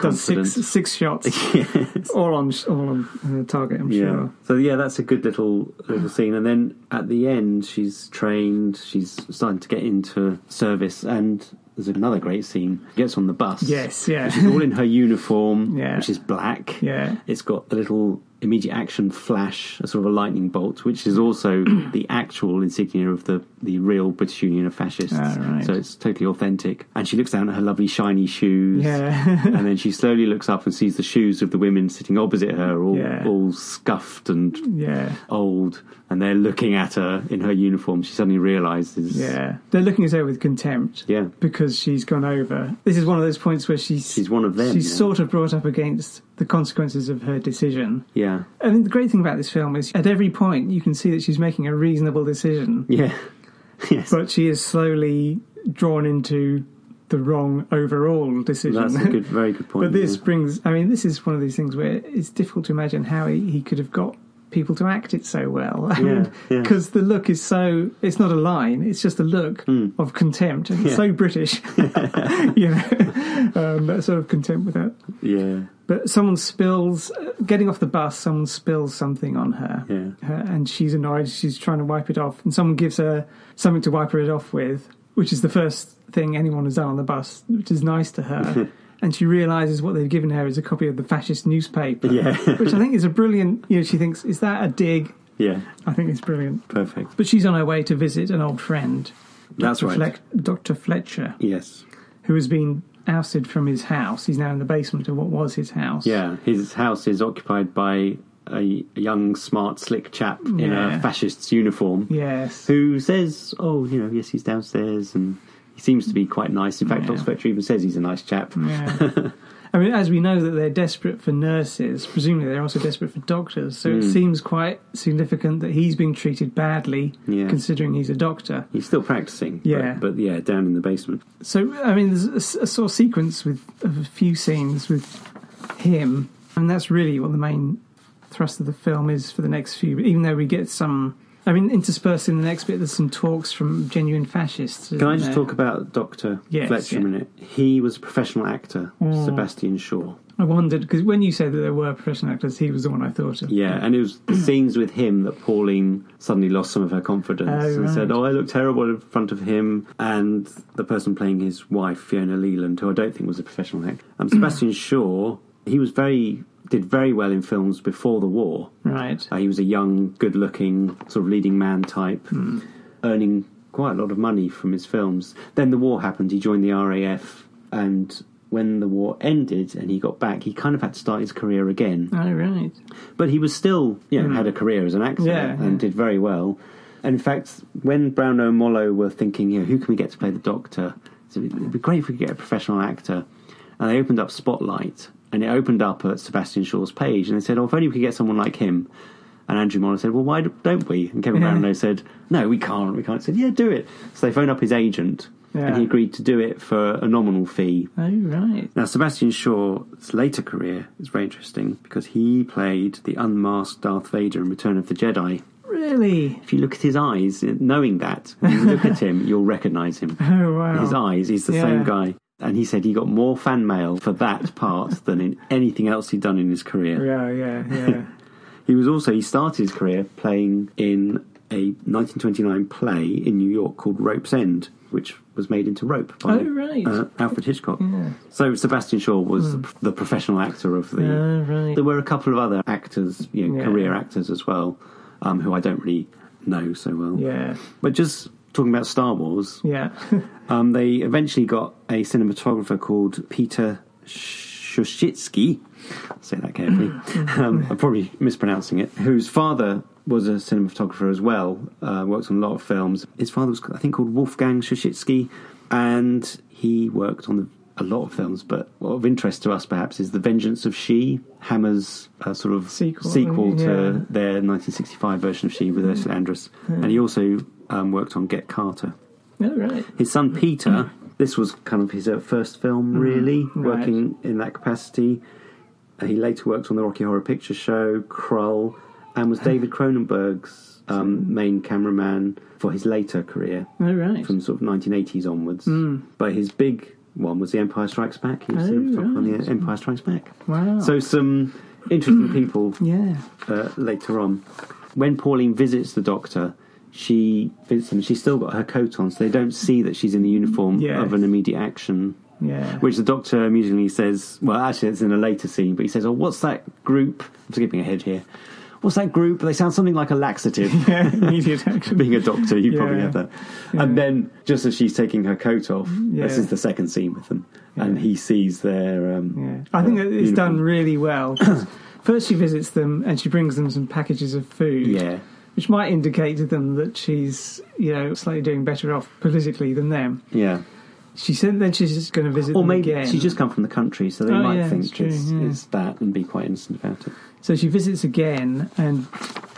done six six shots, yes. all on all on uh, target. I'm Yeah. sure. So yeah, that's a good little little scene. And then at the end, she's trained. She's starting to get into service, and there's another great scene. Gets on the bus. Yes, yeah. She's all in her uniform, Yeah. which is black. Yeah. It's got a little immediate action flash, a sort of a lightning bolt, which is also the actual insignia of the, the real British Union of Fascists. Ah, right. So it's totally authentic. And she looks down at her lovely shiny shoes. Yeah. and then she slowly looks up and sees the shoes of the women sitting opposite her, all, Yeah. all scuffed and yeah. old. And they're looking at her in her uniform. She suddenly realises. Yeah. They're looking at her with contempt. Yeah. because she's gone over. This is one of those points where she's She's one of them, She's yeah. sort of brought up against the consequences of her decision. Yeah. I mean, the great thing about this film is at every point you can see that she's making a reasonable decision, Yeah. yes. but she is slowly drawn into the wrong overall decision. That's a good, very good point. but this yeah. brings. I mean, this is one of these things where it's difficult to imagine how he, he could have got people to act it so well. Yeah, yeah. Because the look is so. It's not a line. It's just a look of contempt, and it's Hmm. So British. you know, um, that sort of contempt without. Yeah. But someone spills, uh, getting off the bus, someone spills something on her, Yeah. her, and she's annoyed. She's trying to wipe it off, and someone gives her something to wipe it off with, which is the first thing anyone has done on the bus, which is nice to her. And she realizes what they've given her is a copy of the fascist newspaper, Yeah. which I think is a brilliant. You know, she thinks, "Is that a dig?" Yeah. I think it's brilliant. Perfect. But she's on her way to visit an old friend, That's Dr. right. Fleck- Dr. Fletcher, Yes. who has been ousted from his house. He's now in the basement of what was his house. Yeah. His house is occupied by a young, smart, slick chap in Yeah. a fascist's uniform Yes. who says, "Oh, you know, yes, he's downstairs," and he seems to be quite nice. In fact, Yeah. Dr. Spectre even says he's a nice chap. Yeah. I mean, as we know that they're desperate for nurses, presumably they're also desperate for doctors. So Hmm. it seems quite significant that he's being treated badly, Yeah. considering he's a doctor. He's still practicing. Yeah. But, yeah, down in the basement. So I mean, there's a sort of sequence with of a few scenes with him, and that's really what the main thrust of the film is for the next few. Even though we get some, I mean, interspersed in the next bit, there's some talks from genuine fascists. Can I just there? talk about Dr. Yes, Fletcher yeah. a minute? He was a professional actor, Mm. Sebastian Shaw. I wondered because when you said that there were professional actors, he was the one I thought of. Yeah, and it was the scenes with him that Pauline suddenly lost some of her confidence Oh, and said, "Oh, I look terrible in front of him." And the person playing his wife, Fiona Leland, who I don't think was a professional actor, um, Sebastian Shaw, he was very did very well in films before the war. Right. Uh, he was a young, good-looking, sort of leading man type, earning quite a lot of money from his films. Then the war happened. He joined the RAF and when the war ended and he got back, he kind of had to start his career again. Oh, right. But he was still, you know, had a career as an actor Yeah, and yeah. did very well. And in fact, when Brownlow and Mollo were thinking, you know, who can we get to play the Doctor? It'd be great if we could get a professional actor. And they opened up Spotlight, and it opened up at Sebastian Shaw's page, and they said, oh, if only we could get someone like him. And Andrew Mollo said, well, why don't we? And Kevin Yeah. Brownlow said, no, we can't, we can't. He said, yeah, do it. So they phoned up his agent, and he agreed to do it for a nominal fee. Oh, right. Now, Sebastian Shaw's later career is very interesting because he played the unmasked Darth Vader in Return of the Jedi. Really? If you look at his eyes, knowing that, when you look at him, you'll recognise him. Oh, wow. His eyes, he's the Yeah. same guy. And he said he got more fan mail for that part than in anything else he'd done in his career. Yeah, yeah, yeah. He was also, he started his career playing in a 1929 play in New York called Rope's End, which was made into Rope by Oh, right. uh, Alfred Hitchcock. Yeah. So Sebastian Shaw was the, the professional actor of the. Oh, right. There were a couple of other actors, you know, Yeah. career actors as well, um, who I don't really know so well. Yeah, But just talking about Star Wars, yeah. um, they eventually got a cinematographer called Peter Suschitzky. Say that carefully. um, I'm probably mispronouncing it. Whose father was a cinematographer as well. Uh, worked on a lot of films. His father was, I think, called Wolfgang Suschitzky, and he worked on the, a lot of films. But what of interest to us, perhaps, is The Vengeance of She, Hammer's uh, sort of Sequel, sequel to yeah. their 1965 version of She with Ursula Andress. And he also um, worked on Get Carter. Oh, right. His son Peter, this was kind of his uh, first film, really, right. working in that capacity. Uh, he later worked on the Rocky Horror Picture Show, Krull, and was David Cronenberg's um, main cameraman for his later career, Oh, right. from sort of 1980s onwards. But his big one was The Empire Strikes Back. He was Oh, cinematographer on. The Empire Strikes Back. Wow. So some interesting people yeah. uh, later on. When Pauline visits the doctor, she visits him. She's still got her coat on, so they don't see that she's in the uniform Yes. of an immediate action. Yeah. Which the doctor amusingly says. Well, actually, it's in a later scene, but he says, "Oh, what's that group?" I'm skipping ahead here. What's that group? They sound something like a laxative. yeah, immediate action. Being a doctor, you probably Yeah. have that. And then, just as she's taking her coat off, Yeah. this is the second scene with them, and he sees their. Um, Yeah. I think uh, that it's done really well. First, she visits them and she brings them some packages of food, Yeah, which might indicate to them that she's, you know, slightly doing better off politically than them. yeah. She said then she's just going to visit Or them maybe again. she's just come from the country, so they Oh, might yeah, think that's true, it's, yeah. it's that and be quite innocent about it. So she visits again, and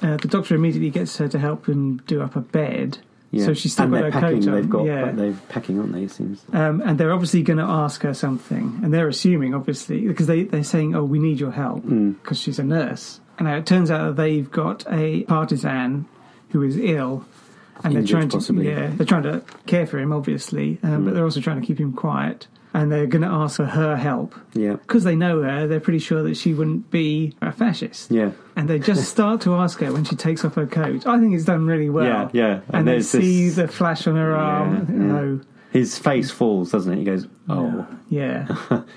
uh, the doctor immediately gets her to help him do up a bed. Yeah. So she's still and got her packing. coat on. They've got, yeah. they're packing, aren't they? It seems. Um, and they're obviously going to ask her something, and they're assuming, obviously, because they, they're saying, "Oh, we need your help," Mm. because she's a nurse. And now it turns out that they've got a partisan who is ill, and Injured, they're trying to, possibly. yeah, they're trying to care for him, obviously, um, Mm. but they're also trying to keep him quiet. And they're going to ask for her help Yeah, because they know her. They're pretty sure that she wouldn't be a fascist. yeah, And they just start to ask her when she takes off her coat. I think it's done really well. yeah, yeah. And, they there's see this- the flash on her arm. Yeah, yeah. Oh, his face falls, doesn't it? He goes, "Oh," yeah.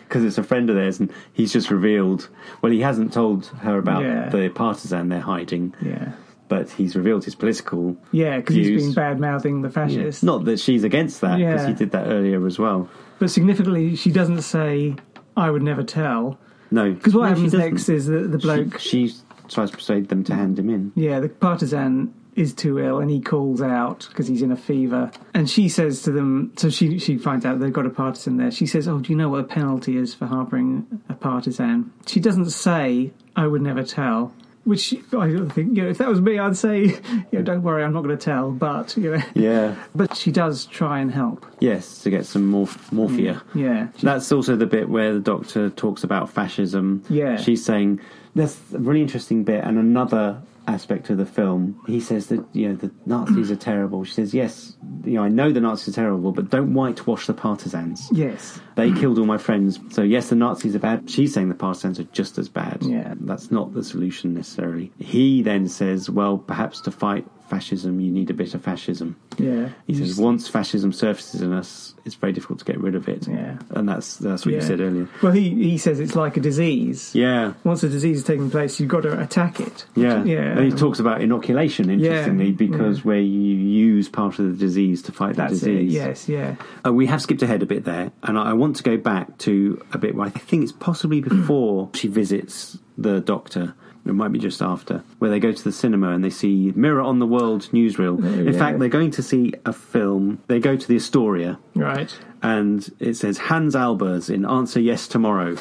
because it's a friend of theirs, and he's just revealed. Well, he hasn't told her about Yeah. the partisan they're hiding, Yeah. but he's revealed his political. Yeah, because he's been bad mouthing the fascists. Not that she's against that, because Yeah. he did that earlier as well. But significantly, she doesn't say, I would never tell. No, Because what no, happens next is that the bloke, She, she tries to persuade them to mm. hand him in. yeah, the partisan is too ill and he calls out because he's in a fever. And she says to them, so she, she finds out they've got a partisan there. She says, Oh, do you know what the penalty is for harbouring a partisan? She doesn't say, I would never tell. Which I think, you know, if that was me, I'd say, you know, don't worry, I'm not going to tell. But, you know, Yeah. but she does try and help. Yes, to get some more morphia. Mm, yeah. That's also the bit where the doctor talks about fascism. Yeah. She's saying that's a really interesting bit, and another aspect of the film. He says that you know the Nazis are terrible. She says, "Yes, you know I know the Nazis are terrible, but don't whitewash the partisans. Yes. They killed all my friends. So yes, the Nazis are bad. She's saying the partisans are just as bad. Yeah. that's not the solution necessarily. He then says, well, perhaps to fight fascism, you need a bit of fascism. Yeah. He says once fascism surfaces in us, it's very difficult to get rid of it. Yeah. and that's that's what you said earlier. Well, he, he says it's like a disease. Yeah, Once a disease is taking place, you've got to attack it. yeah, Yeah. And he talks about inoculation interestingly Yeah, because yeah. where you use part of the disease to fight That's the it. disease. Yes, yeah. Uh, we have skipped ahead a bit there, and I I want to go back to a bit where I think it's possibly before she visits the doctor. It might be just after, where they go to the cinema and they see Mirror on the World newsreel. Oh, In yeah. fact, they're going to see a film. They go to the Astoria, Right. and it says Hans Albers in Answer Yes Tomorrow.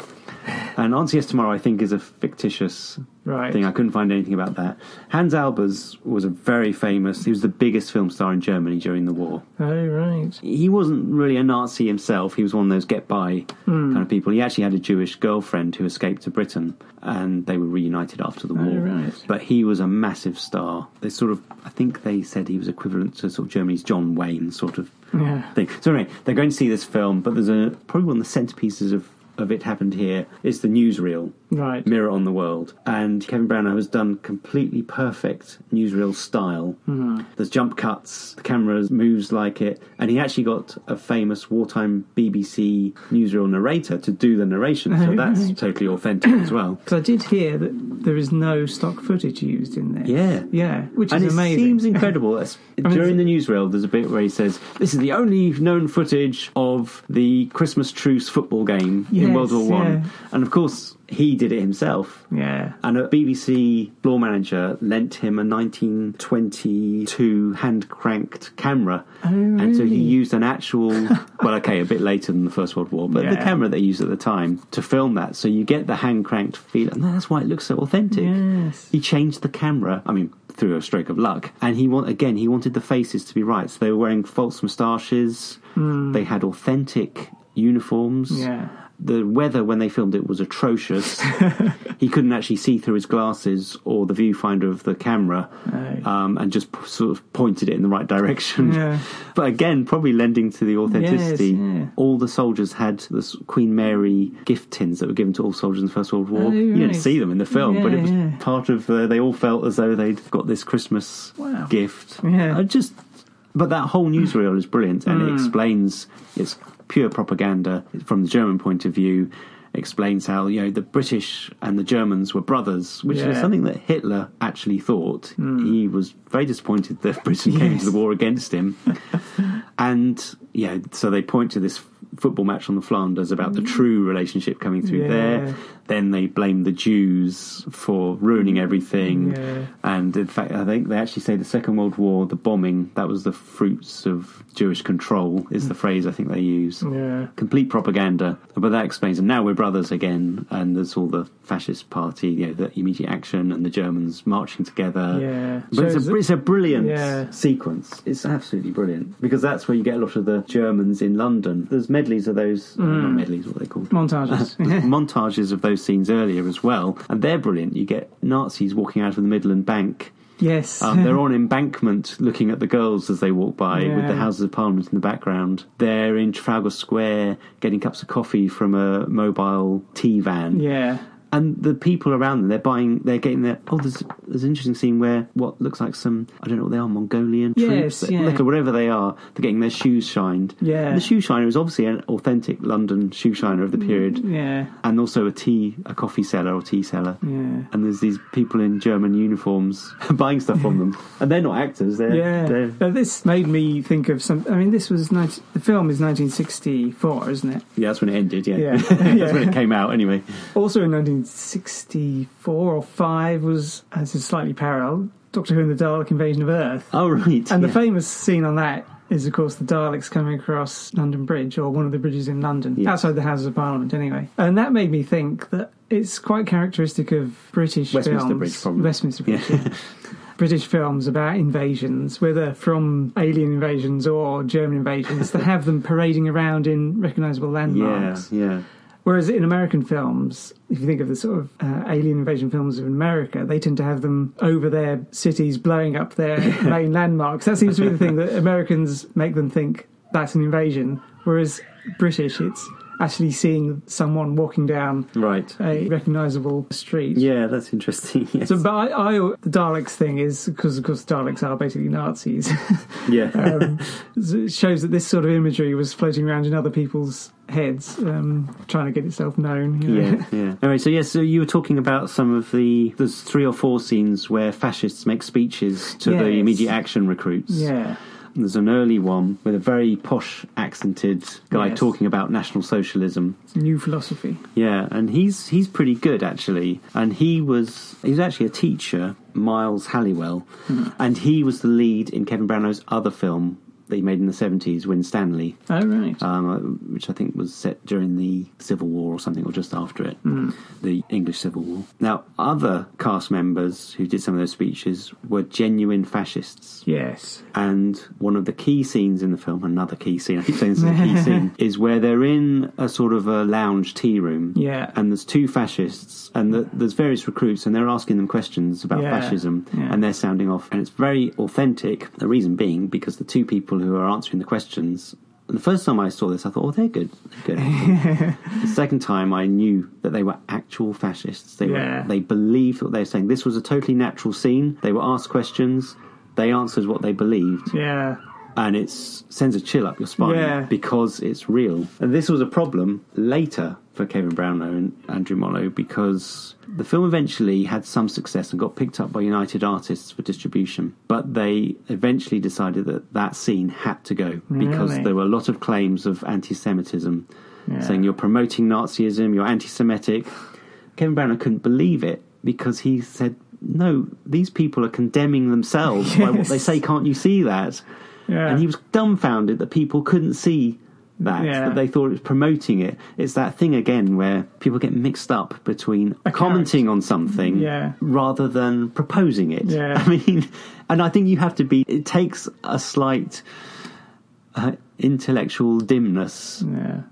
And Answer Yes Tomorrow, I think, is a fictitious Right. thing. I couldn't find anything about that. Hans Albers was a very famous. He was the biggest film star in Germany during the war Oh, right. he wasn't really a Nazi himself. He was one of those get by Hmm. kind of people. He actually had a Jewish girlfriend who escaped to Britain, and they were reunited after the war. Oh, right. But he was a massive star. They sort of, I think they said he was equivalent to sort of Germany's John Wayne sort of Yeah. thing. So anyway, they're going to see this film, but there's a probably one of the centerpieces of of it happened here is the newsreel Right. mirror on the world. And Kevin Brownlow has done completely perfect newsreel style. Hmm. There's jump cuts, the camera moves like it, and he actually got a famous wartime BBC newsreel narrator to do the narration, so that's totally authentic as well. Because I did hear that there is no stock footage used in there. Yeah. Yeah, which and is it amazing. seems incredible. During the newsreel, there's a bit where he says, "This is the only known footage of the Christmas truce football game in World War One," yeah. and of course, he did it himself. yeah. And a BBC floor manager lent him a 1922 hand cranked camera. Oh, And so he used an actual, well, okay, a bit later than the First World War, but the camera they used at the time to film that. So you get the hand cranked feel. And that's why it looks so authentic. Yes. He changed the camera, I mean, through a stroke of luck. And he want again, he wanted the faces to be right. So they were wearing false moustaches, hmm. they had authentic uniforms. Yeah. The weather when they filmed it was atrocious. he couldn't actually see through his glasses or the viewfinder of the camera, Oh. um, and just p- sort of pointed it in the right direction. Yeah. But again, probably lending to the authenticity. Yes, yeah. All the soldiers had the Queen Mary gift tins that were given to all soldiers in the First World War. Oh, You didn't see them in the film, but it was yeah. part of. Uh, they all felt as though they'd got this Christmas Wow. gift. Yeah. I just. But that whole newsreel is brilliant, and Mm. it explains it's pure propaganda from the German point of view. Explains how you know the British and the Germans were brothers, which is Yeah. Mm. something that Hitler actually thought. He was very disappointed that Britain came Yes. to the war against him, and yeah, so they point to this football match on the Flanders about the mm. true relationship coming through Yeah. there. Then they blame the Jews for ruining mm. everything. Yeah. And in fact, I think they actually say the Second World War, the bombing, that was the fruits of Jewish control, is the mm. phrase I think they use. Yeah. Complete propaganda. But that explains, and now we're brothers again, and there's all the fascist party, you know, the immediate action, and the Germans marching together. Yeah. But it's Shows a, it's a brilliant Yeah. sequence. It's absolutely brilliant because that's where you get a lot of the Germans in London. There's medleys of those, Mm. not medleys, what they called? Montages. Montages of those scenes earlier as well, and they're brilliant. You get Nazis walking out of the Midland Bank. yes. Um, they're on embankment looking at the girls as they walk by with the Houses of Parliament in the background. They're in Trafalgar Square getting cups of coffee from a mobile tea van. yeah. And the people around them, they're buying, they're getting their. Oh, there's, there's an interesting scene where what looks like some, I don't know what they are, Mongolian Yes, troops, yeah. like whatever they are, they're getting their shoes shined. Yeah. And the shoe shiner is obviously an authentic London shoe shiner of the period, mm, Yeah. and also a tea, a coffee seller or tea seller. Yeah. And there's these people in German uniforms buying stuff from them, and they're not actors. They're, Yeah, they're Now, this made me think of some. I mean, this was 19, the film is 1964, isn't it? yeah. That's when it ended. Yeah, Yeah. that's Yeah. when it came out. Anyway, Also in 1964 or five was as a slightly parallel Doctor Who and the Dalek Invasion of Earth, oh right, and the famous scene on that is, of course, the Daleks coming across London Bridge or one of the bridges in London, Yeah. outside the Houses of Parliament, anyway. And that made me think that it's quite characteristic of British Westminster films. Bridge, probably. Westminster Bridge. Yeah. yeah. British films about invasions, whether from alien invasions or German invasions, to have them parading around in recognisable yeah, landmarks. yeah. Whereas in American films, if you think of the sort of uh, alien invasion films of America, they tend to have them over their cities blowing up their main landmarks. That seems to be the thing that Americans make them think that's an invasion. Whereas British, it's actually seeing someone walking down Right. a recognisable street. Yeah, that's interesting. Yes. So, but I, I, the Daleks thing is because, of course, Daleks are basically Nazis. yeah. um, it shows that this sort of imagery was floating around in other people's heads, um, trying to get itself known. You know? Yeah, yeah. Anyway, so yes, so you were talking about some of the there's three or four scenes where fascists make speeches to the immediate action recruits. yeah. There's an early one with a very posh accented guy Yes. talking about National Socialism. It's a new philosophy. Yeah, and he's he's pretty good actually. And he was he was actually a teacher, Miles Halliwell, hmm. and he was the lead in Kevin Brownlow's other film that he made in the seventies, Winstanley, Oh, right. um, which I think was set during the Civil War or something, or just after it, the English Civil War. Now, other cast members who did some of those speeches were genuine fascists. yes. And one of the key scenes in the film, another key scene, I keep saying this is a key scene, is where they're in a sort of a lounge tea room. Yeah. And there's two fascists, and the, there's various recruits, and they're asking them questions about Yeah. fascism, Yeah. and they're sounding off. And it's very authentic. The reason being because the two people who are answering the questions. And The first time I saw this, I thought, "Oh, they're good. They're good." the second time, I knew that they were actual fascists. They Yeah. were, they believed what they were saying. This was a totally natural scene. They were asked questions. They answered what they believed, Yeah. and it sends a chill up your spine Yeah. because it's real. And this was a problem later for Kevin Brownlow and Andrew Mollo because the film eventually had some success and got picked up by United Artists for distribution. But they eventually decided that that scene had to go because Really? there were a lot of claims of anti-Semitism, Yeah. saying you're promoting Nazism, you're anti-Semitic. Kevin Brownlow couldn't believe it because he said, "No, these people are condemning themselves by what they say. Can't you see that?" Yeah. And he was dumbfounded that people couldn't see that, Yeah. that they thought it was promoting it. It's that thing again where people get mixed up between A commenting on something Yeah. rather than proposing it. Yeah. I mean, and I think you have to be, it takes a slight uh, intellectual dimness, yeah.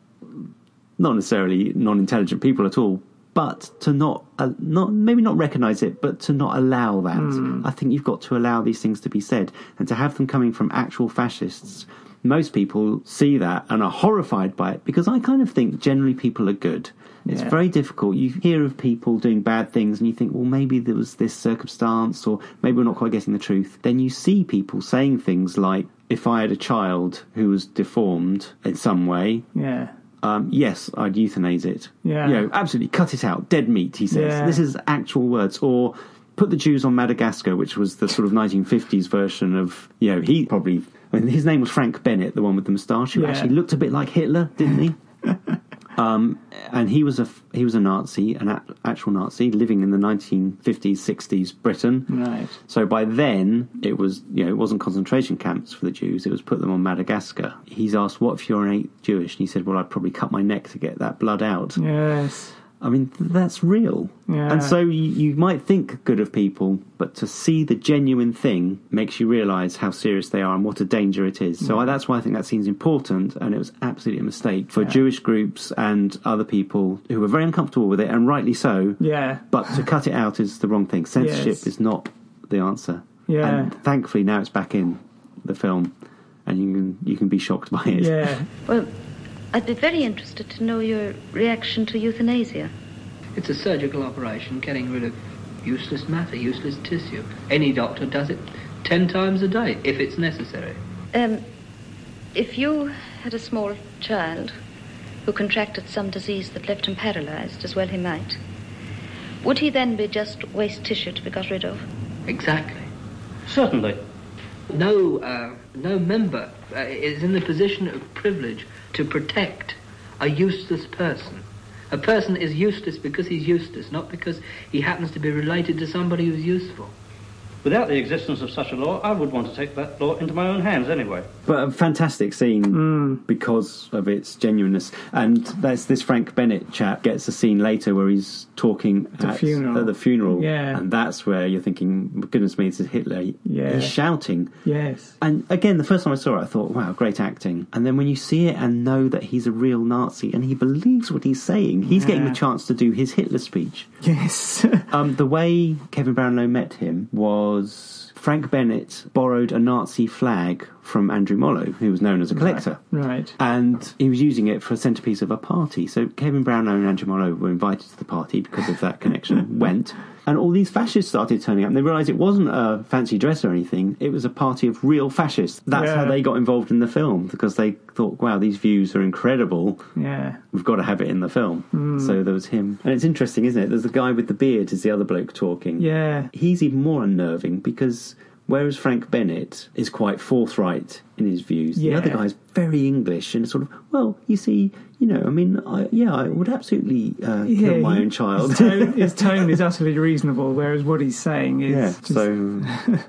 not necessarily non intelligent people at all. But to not, uh, not maybe not recognise it, but to not allow that. Hmm. I think you've got to allow these things to be said, and to have them coming from actual fascists. Most people see that and are horrified by it because I kind of think generally people are good. It's Yeah. very difficult. You hear of people doing bad things and you think, well, maybe there was this circumstance or maybe we're not quite getting the truth. Then you see people saying things like, if I had a child who was deformed in some way, Yeah. um, yes, I'd euthanize it. Yeah. You know, absolutely cut it out. Dead meat, he says. Yeah. This is actual words. Or put the Jews on Madagascar, which was the sort of 1950s version of, you know, he probably, I mean, his name was Frank Bennett, the one with the moustache, who Yeah. actually looked a bit like Hitler, didn't he? Um, and he was a he was a Nazi, an a- actual Nazi, living in the 1950s, 60s Britain. Right. So by then, it was you know it wasn't concentration camps for the Jews; it was put them on Madagascar. He's asked, "What if you're an Jewish?" And he said, "Well, I'd probably cut my neck to get that blood out." Yes. I mean, that's real. Yeah. And so you, you might think good of people, but to see the genuine thing makes you realise how serious they are and what a danger it is. So mm. I, that's why I think that scene's important, and it was absolutely a mistake for Jewish groups and other people who were very uncomfortable with it, and rightly so. Yeah. But to cut it out is the wrong thing. Censorship Yes. is not the answer. Yeah. And thankfully now it's back in the film, and you can you can be shocked by it. Yeah. Well, I'd be very interested to know your reaction to euthanasia. It's a surgical operation getting rid of useless matter, useless tissue. Any doctor does it ten times a day if it's necessary. Um, if you had a small child who contracted some disease that left him paralyzed, as well he might, would he then be just waste tissue to be got rid of? Exactly. Certainly. No, uh, no member uh, is in the position of privilege to protect a useless person. A person is useless because he's useless, not because he happens to be related to somebody who's useful. Without the existence of such a law, I would want to take that law into my own hands anyway. But a fantastic scene because of its genuineness. And there's this Frank Bennett chap gets a scene later where he's talking the at, funeral. at the funeral. Yeah. And that's where you're thinking, goodness me, this is Hitler. Yeah. He's shouting. Yes. And again, the first time I saw it, I thought, wow, great acting. And then when you see it and know that he's a real Nazi and he believes what he's saying, he's getting the chance to do his Hitler speech. Yes. Um, the way Kevin Brownlow met him was Frank Bennett borrowed a Nazi flag from Andrew Mollo, who was known as a collector. Right. And he was using it for a centrepiece of a party. So Kevin Brownlow and Andrew Mollo were invited to the party because of that connection, went. And all these fascists started turning up. And they realised it wasn't a fancy dress or anything. It was a party of real fascists. That's how they got involved in the film because they thought, wow, these views are incredible. Yeah. We've got to have it in the film. Hmm. So there was him. And it's interesting, isn't it? There's the guy with the beard is the other bloke talking. Yeah. He's even more unnerving because whereas Frank Bennett is quite forthright in his views, Yeah. the other guy's very English and sort of, well, you see, you know, I mean, I, yeah, I would absolutely uh, Yeah, kill my own child. His tone, his tone is utterly reasonable, whereas what he's saying is. yeah, just- so,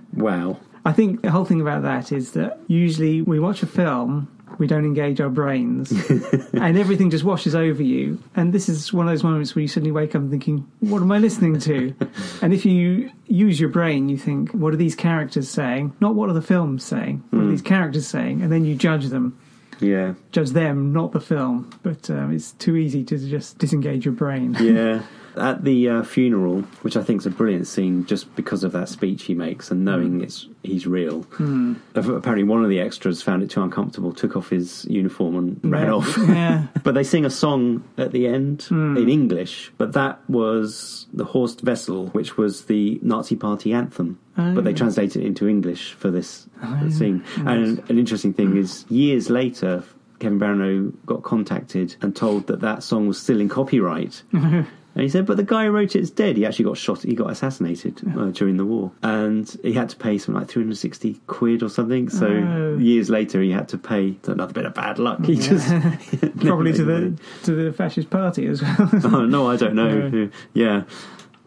wow. I think the whole thing about that is that usually we watch a film, we don't engage our brains, and everything just washes over you. And this is one of those moments where you suddenly wake up and thinking, "What am I listening to?" and if you use your brain, you think, "What are these characters saying?" Not what are the films saying. What Hmm. are these characters saying? And then you judge them, Yeah, judge them, not the film. But um, it's too easy to just disengage your brain. yeah. At the uh, funeral, which I think is a brilliant scene, just because of that speech he makes and knowing hmm. it's he's real. Hmm. Apparently, one of the extras found it too uncomfortable, took off his uniform and ran Yeah. off. yeah. But they sing a song at the end hmm. in English, but that was the Horst Wessel, which was the Nazi Party anthem. Oh, but they translated it into English for this oh, scene. And an interesting thing is, years later, Kevin Brownlow got contacted and told that that song was still in copyright. And he said, but the guy who wrote it is dead. He actually got shot, he got assassinated uh, during the war. And he had to pay something like 360 quid or something. So Oh. years later, he had to pay another bit of bad luck. He just. Probably to the to the fascist party as well. Oh, no, I don't know. No. Yeah.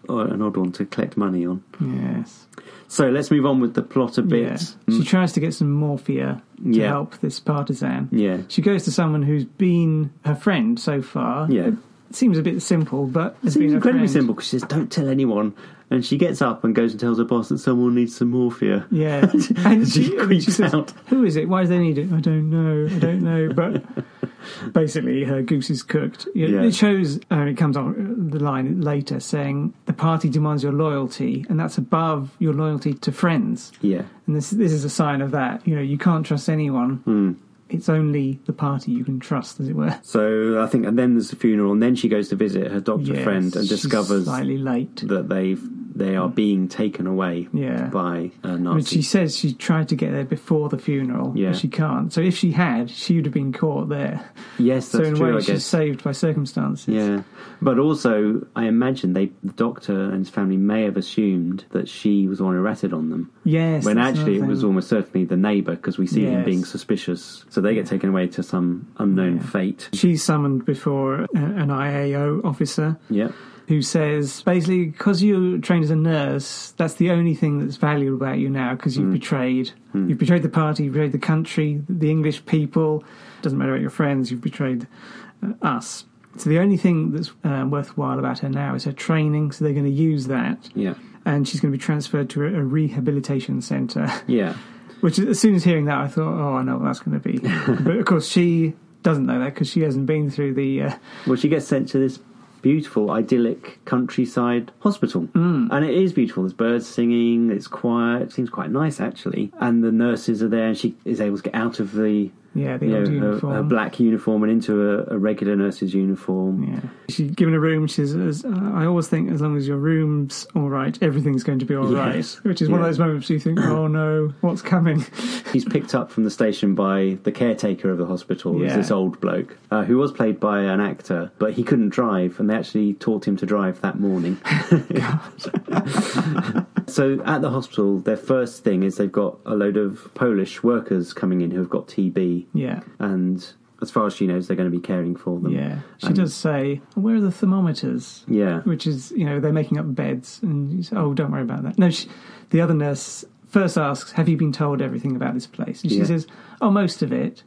Oh, an odd one to collect money on. yes. So let's move on with the plot a Yeah. bit. She tries to get some morphia to Mm. Yeah. help this partisan. Yeah. She goes to someone who's been her friend so far. Yeah. Seems a bit simple, but It seems incredibly friend. simple because she says, don't tell anyone. And she gets up and goes and tells her boss that someone needs some morphia. Yeah. And She she, creeps she says, out. Who is it? Why do they need it? I don't know. I don't know. But basically, her goose is cooked. It, Yeah. it shows, uh, it comes on the line later saying, the party demands your loyalty, and that's above your loyalty to friends. Yeah. And this this is a sign of that. You know, you can't trust anyone. Hmm. It's only the party you can trust, as it were. So I think, and then there's the funeral, and then she goes to visit her doctor Yes, friend and discovers slightly late. that they've they are being taken away Yeah. by uh, I mean, Nazis. she says she tried to get there before the funeral, Yeah. but she can't. So if she had, she would have been caught there. yes, so in a way, she's saved by circumstances. Yeah, but also I imagine they, the doctor and his family may have assumed that she was the one who ratted on them, Yes. when actually it was almost certainly the neighbour because we see him being suspicious. So they get taken away to some unknown Yeah. fate. She's summoned before an IAO officer Yeah, who says basically because you're trained as a nurse, that's the only thing that's valuable about you now because you've betrayed. You've betrayed the party, you've betrayed the country, the English people. Doesn't matter about your friends, you've betrayed uh, us. So the only thing that's uh, worthwhile about her now is her training. So they're going to use that, yeah, and she's going to be transferred to a, a rehabilitation centre. yeah. Which, as soon as hearing that, I thought, oh, I know what that's going to be. but of course, she doesn't know that because she hasn't been through the. Uh, Well, she gets sent to this beautiful, idyllic countryside hospital, Hmm. and it is beautiful. There's birds singing. It's quiet. It seems quite nice actually, and the nurses are there, and she is able to get out of the yeah, the you know, old her, uniform. her black uniform and into a, a regular nurse's uniform. Yeah. She's given a room. She says, uh, I always think as long as your room's all right, everything's going to be all right. Yes. Which is one of those moments you think, oh no, what's coming? He's picked up from the station by the caretaker of the hospital, Yeah. this old bloke, uh, who was played by an actor, but he couldn't drive, and they actually taught him to drive that morning. so at the hospital, their first thing is they've got a load of Polish workers coming in who have got TB, Yeah. and as far as she knows, they're going to be caring for them. Yeah. She And- does say, where are the thermometers? Yeah. Which is, you know, they're making up beds. And you say, oh, don't worry about that. No, she, the other nurse first asks, have you been told everything about this place? And she Yeah. says, oh, most of it.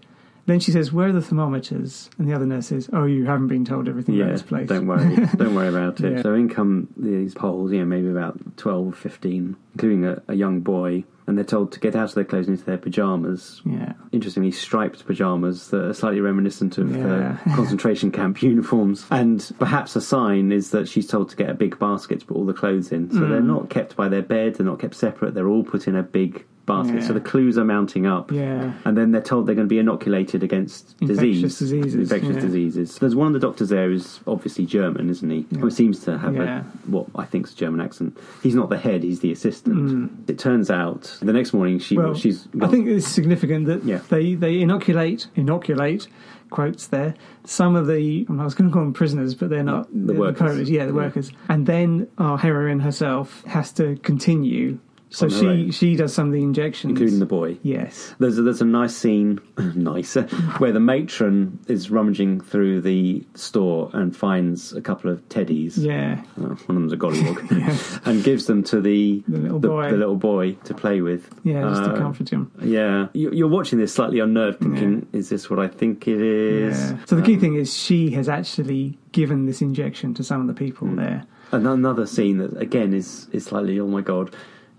Then she says, "Where are the thermometers?" And the other nurse says, "Oh, you haven't been told everything about Yeah, this place." don't worry. don't worry about it. Yeah. So in come these Poles, you know, maybe about 12, 15, including a, a young boy, and they're told to get out of their clothes and into their pyjamas. Yeah. Interestingly, striped pyjamas that are slightly reminiscent of Yeah. uh, concentration camp uniforms. And perhaps a sign is that she's told to get a big basket to put all the clothes in. So Mm. they're not kept by their bed, they're not kept separate, they're all put in a big basket. Yeah. So the clues are mounting up. Yeah. And then they're told they're going to be inoculated against Infectious disease. diseases, Infectious yeah. diseases. There's one of the doctors there who's obviously German, isn't he? Yeah. Seems to have a, what I think is a German accent. He's not the head, he's the assistant. It turns out the next morning she Mm. Well, she's I think it's significant that Yeah. they, they inoculate, inoculate, quotes there, some of the, I was going to call them prisoners, but they're not. The they're workers. Yeah, the Yeah. workers. And then our heroine herself has to continue. So she, own. she does some of the injections. including the boy. Yes. There's a, there's a nice scene, nice, where the matron is rummaging through the store and finds a couple of teddies. Yeah. Oh, one of them's a gollywog, Yes. and gives them to the The little the, boy. the little boy to play with. Yeah, just to Uh, comfort him. Yeah, You- you're watching this slightly unnerved, thinking, "Is this what I think it is?" Yeah. So the key Um, thing is she has actually given this injection to some of the people Hmm. there. And another scene that again is is slightly oh my god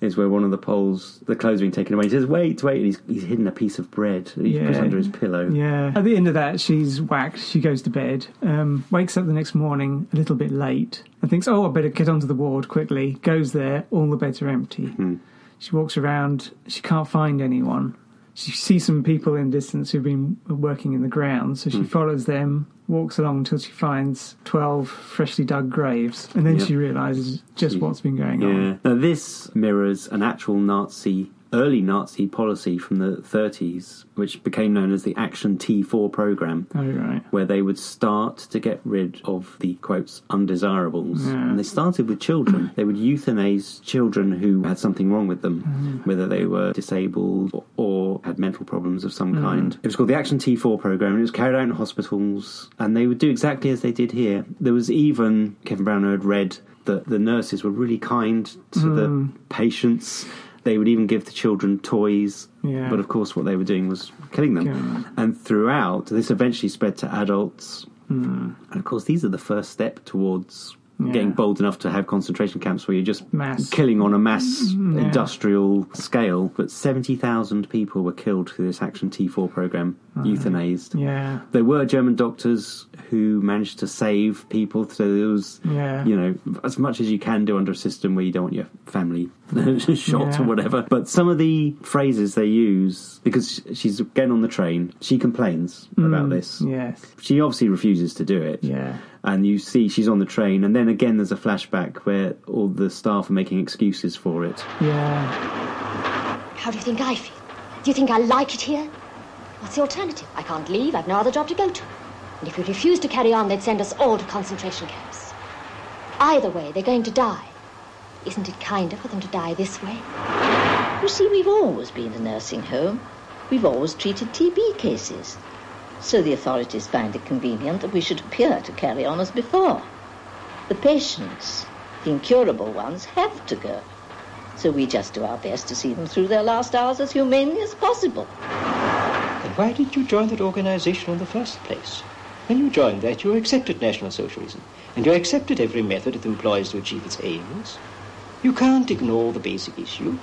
is where one of the Poles the clothes being taken away. He says, "Wait, wait!" And he's he's hidden a piece of bread that he's put Yeah. under his pillow. Yeah. At the end of that, she's whacked. She goes to bed. Um, wakes up the next morning a little bit late and thinks, "Oh, I better get onto the ward quickly." Goes there. All the beds are empty. Hmm. She walks around. She can't find anyone. She sees some people in distance who've been working in the ground, so she Hmm. follows them. Walks along until she finds twelve freshly dug graves, and then Yeah. she realizes just She- what's been going Yeah. on. Now this mirrors an actual Nazi, early Nazi policy from the 30s, which became known as the Action T4 program, Oh right. where they would start to get rid of the quotes undesirables. Yeah. And they started with children. They would euthanize children who had something wrong with them, Mm-hmm. whether they were disabled or, or had mental problems of Mm. some kind. It was called the Action T4 program, and it was carried out in hospitals, and they would do exactly as they did here. There was even Kevin Brown had read that the nurses were really kind to Mm. the patients. They would even give the children toys. Yeah. But of course, what they were doing was killing them. Them. And throughout, this eventually spread to adults. Hmm. And of course, these are the first step towards. Yeah. getting bold enough to have concentration camps where you're just Mass. killing on a mass mm-hmm. Yeah. industrial scale. But 70,000 people were killed through this Action T4 program, uh-huh. euthanized. Yeah. There were German doctors who managed to save people. So there was, Yeah. you know, as much as you can do under a system where you don't want your family shot Yeah. or whatever. But some of the phrases they use, because she's getting on the train, she complains about this. Yes. She obviously refuses to do it. Mm. Yeah. And you see she's on the train, and then again there's a flashback where all the staff are making excuses for it. Yeah. How do you think I feel? Do you think I like it here? What's the alternative? I can't leave. I've no other job to go to. And if we refuse to carry on, they'd send us all to concentration camps. Either way, they're going to die. Isn't it kinder for them to die this way? You see, we've always been a nursing home. We've always treated TB cases. So the authorities find it convenient that we should appear to carry on as before. The patients, the incurable ones, have to go. So we just do our best to see them through their last hours as humanely as possible. Then why did you join that organization in the first place? When you joined that, you accepted National Socialism, and you accepted every method it employs to achieve its aims. You can't ignore the basic issue.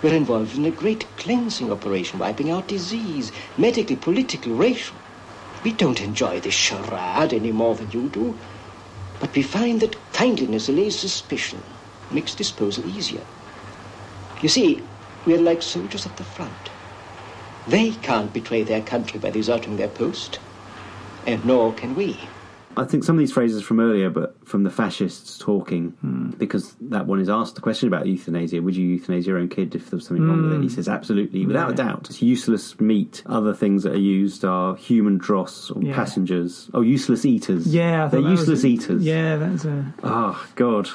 We're involved in a great cleansing operation, wiping out disease, medically, politically, racial. We don't enjoy this charade any more than you do. But we find that kindliness allays suspicion, makes disposal easier. You see, we're like soldiers at the front. They can't betray their country by deserting their post, and nor can we. I think some of these phrases from earlier, but from the fascists talking, Hmm. because that one is asked the question about euthanasia. Would you euthanize your own kid if there was something wrong with it? He says, absolutely, without a Hmm. Doubt. It's useless meat. Other things that are used are human dross or Yeah. passengers. Oh, useless eaters. Yeah, I They're thought that was useless a- eaters. Yeah, that's a Oh, God.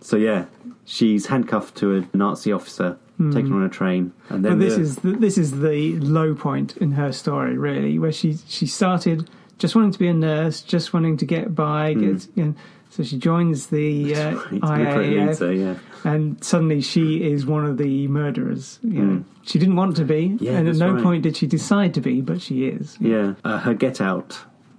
So, yeah, she's handcuffed to a Nazi officer, taken on a train. And then Hmm. But this the- is the, this is the low point in her story, really, where she she started just wanting to be a nurse, just wanting to get by, Hmm. get you know, So she joins the uh, leads yeah. and suddenly she is one of the murderers. You know, she didn't want to be, Mm. Yeah, and at no right. point did she decide to be, but she is. Yeah, uh, her get out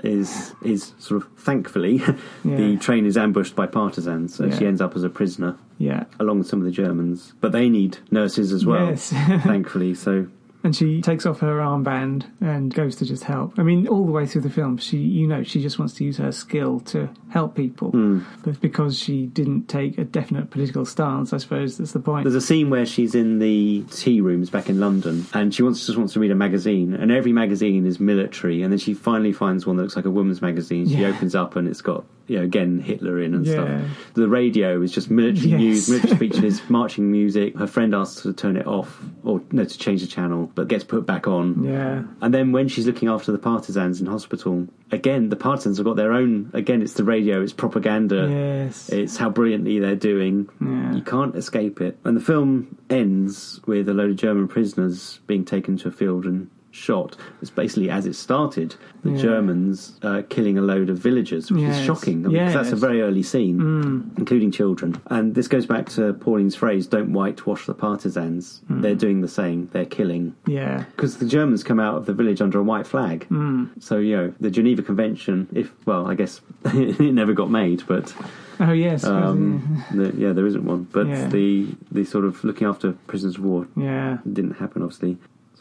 is is sort of thankfully Yeah. the train is ambushed by partisans, so Yeah. she ends up as a prisoner Yeah, along with some of the Germans. But they need nurses as well, Yes. thankfully. So and she takes off her armband and goes to just help. I mean, all the way through the film, she, you know, she just wants to use her skill to help people. Hmm. But because she didn't take a definite political stance, I suppose that's the point. there's a scene where she's in the tea rooms back in London, and she wants just wants to read a magazine, and every magazine is military, and then she finally finds one that looks like a woman's magazine. She Yeah. opens up, and it's got you know again Hitler in and Yeah. stuff. The radio is just military Yes. news, military speeches, marching music. Her friend asks her to turn it off or no to change the channel, but gets put back on. Yeah. And then when she's looking after the partisans in hospital, again the partisans have got their own. Again, it's the radio, it's propaganda. Yes. It's how brilliantly they're doing. Yeah. You can't escape it. And the film ends with a load of German prisoners being taken to a field and shot. It's basically as it started, the Yeah. Germans uh, killing a load of villagers, which Yes. is shocking. I mean, 'cause that's a very early scene, Mm. including children. And this goes back to Pauline's phrase don't whitewash the partisans. Mm. They're doing the same, they're killing. Yeah. Because the Germans come out of the village under a white flag. Mm. So, you know, the Geneva Convention, if, well, I guess it never got made, but Oh yes. um, the, yeah, there isn't one. But Yeah. the the sort of looking after prisoners of war yeah. didn't happen, obviously.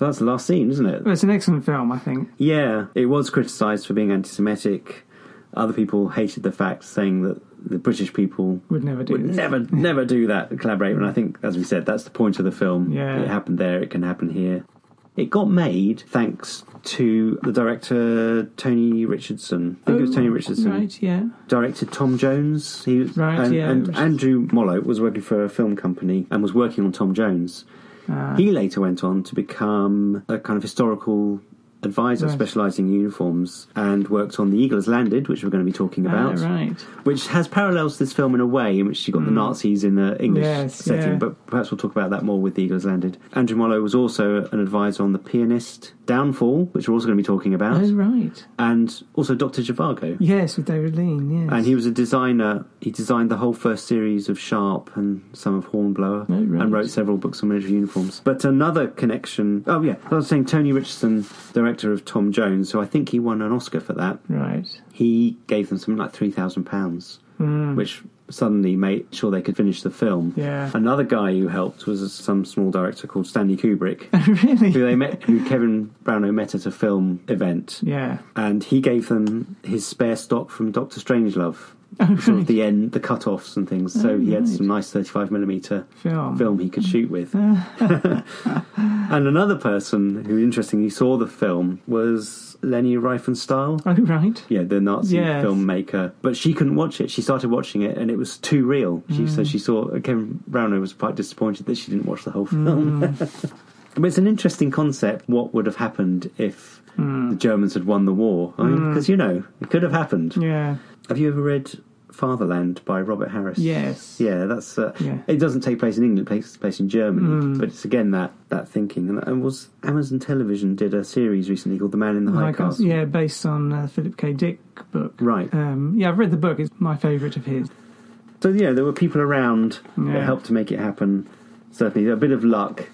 That's the last scene, isn't it? Well, it's an excellent film, I think. Yeah, it was criticised for being anti-Semitic. Other people hated the fact, saying that the British people Would never do would this. never, never do that, collaborate. And I think, as we said, that's the point of the film. Yeah. It happened there, it can happen here. It got made thanks to the director Tony Richardson. I think it was Tony oh, Richardson. Oh, Right. Yeah. directed Tom Jones. He was, Right, and, yeah. and Andrew Mollo was working for a film company and was working on Tom Jones. He later went on to become a kind of historical advisor Right. specialising in uniforms and worked on The Eagle Has Landed, which we're going to be talking Ah, about, right. which has parallels to this film in a way in which you got the Nazis in the English Hmm. Yes, setting, yeah. but perhaps we'll talk about that more with The Eagle Has Landed. Andrew Mollo was also an advisor on The Pianist, Downfall, which we're also going to be talking about, Oh right. and also Dr. Zhivago. Yes, with David Lean. Yes. And he was a designer. He designed the whole first series of Sharpe and some of Hornblower, Oh, right. and wrote several books on military uniforms. But another connection. Oh yeah, I was saying Tony Richardson, director of Tom Jones, so I think he won an Oscar for that. Right. He gave them something like three thousand pounds, Mm. which suddenly made sure they could finish the film. Yeah. Another guy who helped was some small director called Stanley Kubrick, really? who they met, who Kevin Brownlow met at a film event Yeah. and he gave them his spare stock from Doctor Strangelove. Sort of the end, the cut-offs and things. So Oh, he had right. some nice 35 millimeter Film. film he could shoot with. and another person who interestingly saw the film was Leni Riefenstahl. Oh right. Yeah, the Nazi Yes. filmmaker. But she couldn't watch it. She started watching it and it was too real. She Mm. so she saw Kevin Brownlow was quite disappointed that she didn't watch the whole Mm. film. but it's an interesting concept. What would have happened if Mm. the Germans had won the war? I mean, Mm. because you know it could have happened. Yeah. Have you ever read Fatherland by Robert Harris? Yes. Yeah, that's. Uh, Yeah. It doesn't take place in England; it takes place in Germany. Mm. But it's again that that thinking. And, and was Amazon Television did a series recently called The Man in the High High Castle. Castle. Yeah, based on uh, Philip K. Dick book. Right. Um, yeah, I've read the book. It's my favourite of his. So yeah, there were people around Yeah. that helped to make it happen. Certainly, a bit of luck,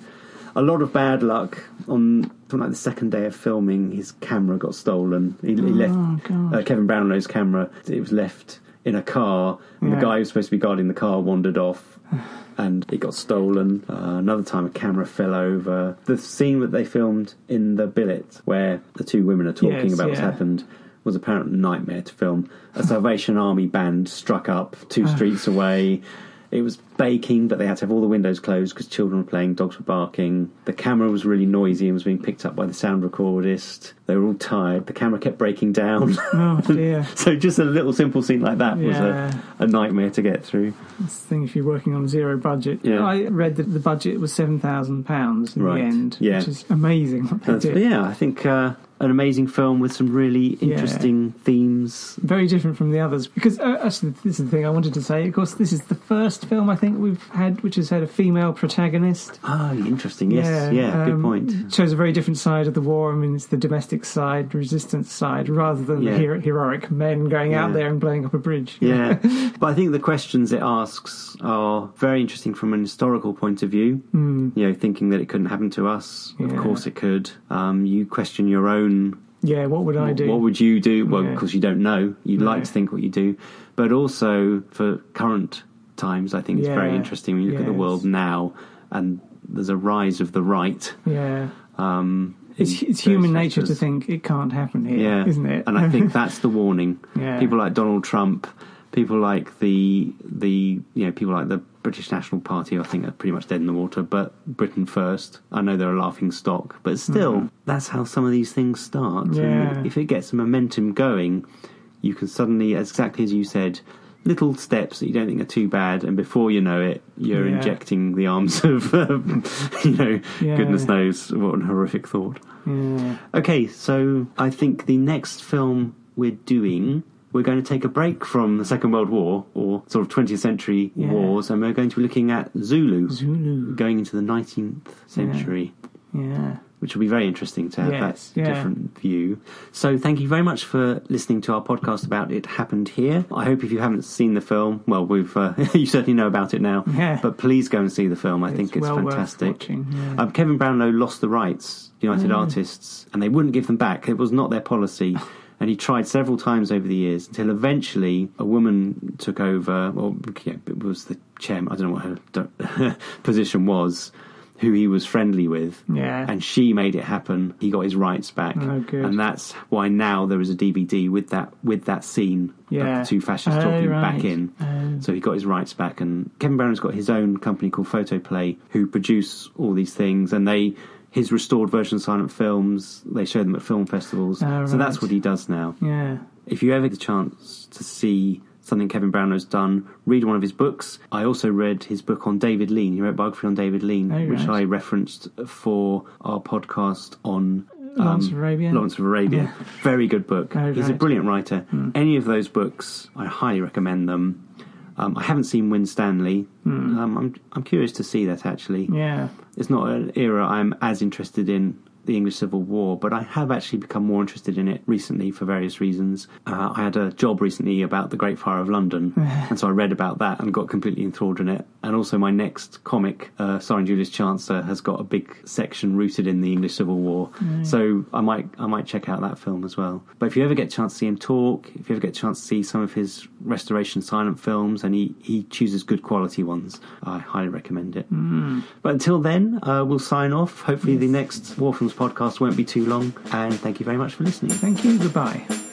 a lot of bad luck. On something like the second day of filming, his camera got stolen. He, he Oh, left uh, Kevin Brownlow's camera. It was left in a car. And Yeah. The guy who was supposed to be guarding the car wandered off. And it got stolen. Uh, another time, a camera fell over. The scene that they filmed in the billet, where the two women are talking Yes, about what's yeah. happened, was apparently a nightmare to film. A Salvation Army band struck up two streets away. It was baking, but they had to have all the windows closed because children were playing, dogs were barking. The camera was really noisy and was being picked up by the sound recordist. They were all tired. The camera kept breaking down. Oh dear. so just a little simple scene like that was a, a nightmare to get through. That's the thing if you're working on zero budget. Yeah. I read that the budget was seven thousand pounds in Right. the end, Yeah. which is amazing. What they did. yeah, I think uh, an amazing film with some really interesting themes. Very different from the others because uh, actually, this is the thing I wanted to say. Of course, this is the first film I think we've had which has had a female protagonist. Oh, interesting. Yes, yeah, good um, point. Shows a very different side of the war. I mean, it's the domestic side, resistance side, rather than Yeah. the hero- heroic men going out there and blowing up a bridge. Yeah, but I think the questions it asks are very interesting from an historical point of view. Mm. You know, thinking that it couldn't happen to us. Of course, it could. Um, you question your own Yeah, what would I What- do? What would you do? Well, Yeah. because you don't know. You'd like to think what you do, but also for current times, I think it's very interesting when you look at the world now, and there's a rise of the right. yeah. Um, It's, it's human nature to think it can't happen here, yeah, isn't it? And I think that's the warning. Yeah. People like Donald Trump, people like the the you know people like the British National Party, I think are pretty much dead in the water. But Britain first, I know they're a laughing stock, but still, Mhm. that's how some of these things start. Yeah. If it gets momentum going, you can suddenly, as exactly as you said. Little steps that you don't think are too bad, and before you know it, you're Yeah. injecting the arms of, um, you know, Yeah. goodness knows what a horrific thought. Yeah. Okay, so I think the next film we're doing, we're going to take a break from the Second World War or sort of 20th century Yeah. wars, and we're going to be looking at Zulu, Zulu. going into the 19th century, Yeah. which will be very interesting to have Yes, that yeah. different view. So, thank you very much for listening to our podcast about It Happened Here. I hope if you haven't seen the film, well, we've uh, you certainly know about it now, Yeah. but please go and see the film. I think it's well fantastic. yeah. Um, Kevin Brownlow lost the rights, United. Artists, and they wouldn't give them back. It was not their policy. And he tried several times over the years until eventually a woman took over, or yeah, it was the chairman, I don't know what her position was, who he was friendly with. Yeah. And she made it happen. He got his rights back. Oh, good. And that's why now there is a DVD with that with that scene Yeah. of the two fascists Oh, talking right. back in. Oh. So he got his rights back, and Kevin Brown's got his own company called Photoplay, who produce all these things, and they his restored version of silent films. They show them at film festivals. Oh, So that's what he does now. Yeah. If you ever get a chance to see something Kevin Brownlow's done, read one of his books. I also read his book on David Lean. He wrote biography on David Lean, Oh, which right. I referenced for our podcast on. um, Lawrence of Arabia? Lawrence of Arabia. Very good book. Oh, He's a brilliant writer. Any of those books, I highly recommend them. Um, I haven't seen Winstanley. Hmm. Um, I'm I'm curious to see that actually. Yeah. It's not an era I'm as interested in the English Civil War, but I have actually become more interested in it recently for various reasons. Uh, I had a job recently about the Great Fire of London, and so I read about that and got completely enthralled in it. And also, my next comic, uh, starring Julius Chancer, has got a big section rooted in the English Civil War. Mm. So I might I might check out that film as well. But if you ever get a chance to see him talk, if you ever get a chance to see some of his restoration silent films, and he, he chooses good quality ones, I highly recommend it. Mm. But until then, uh, we'll sign off. Hopefully, the next War Films podcast won't be too long. And thank you very much for listening. Thank you. Goodbye.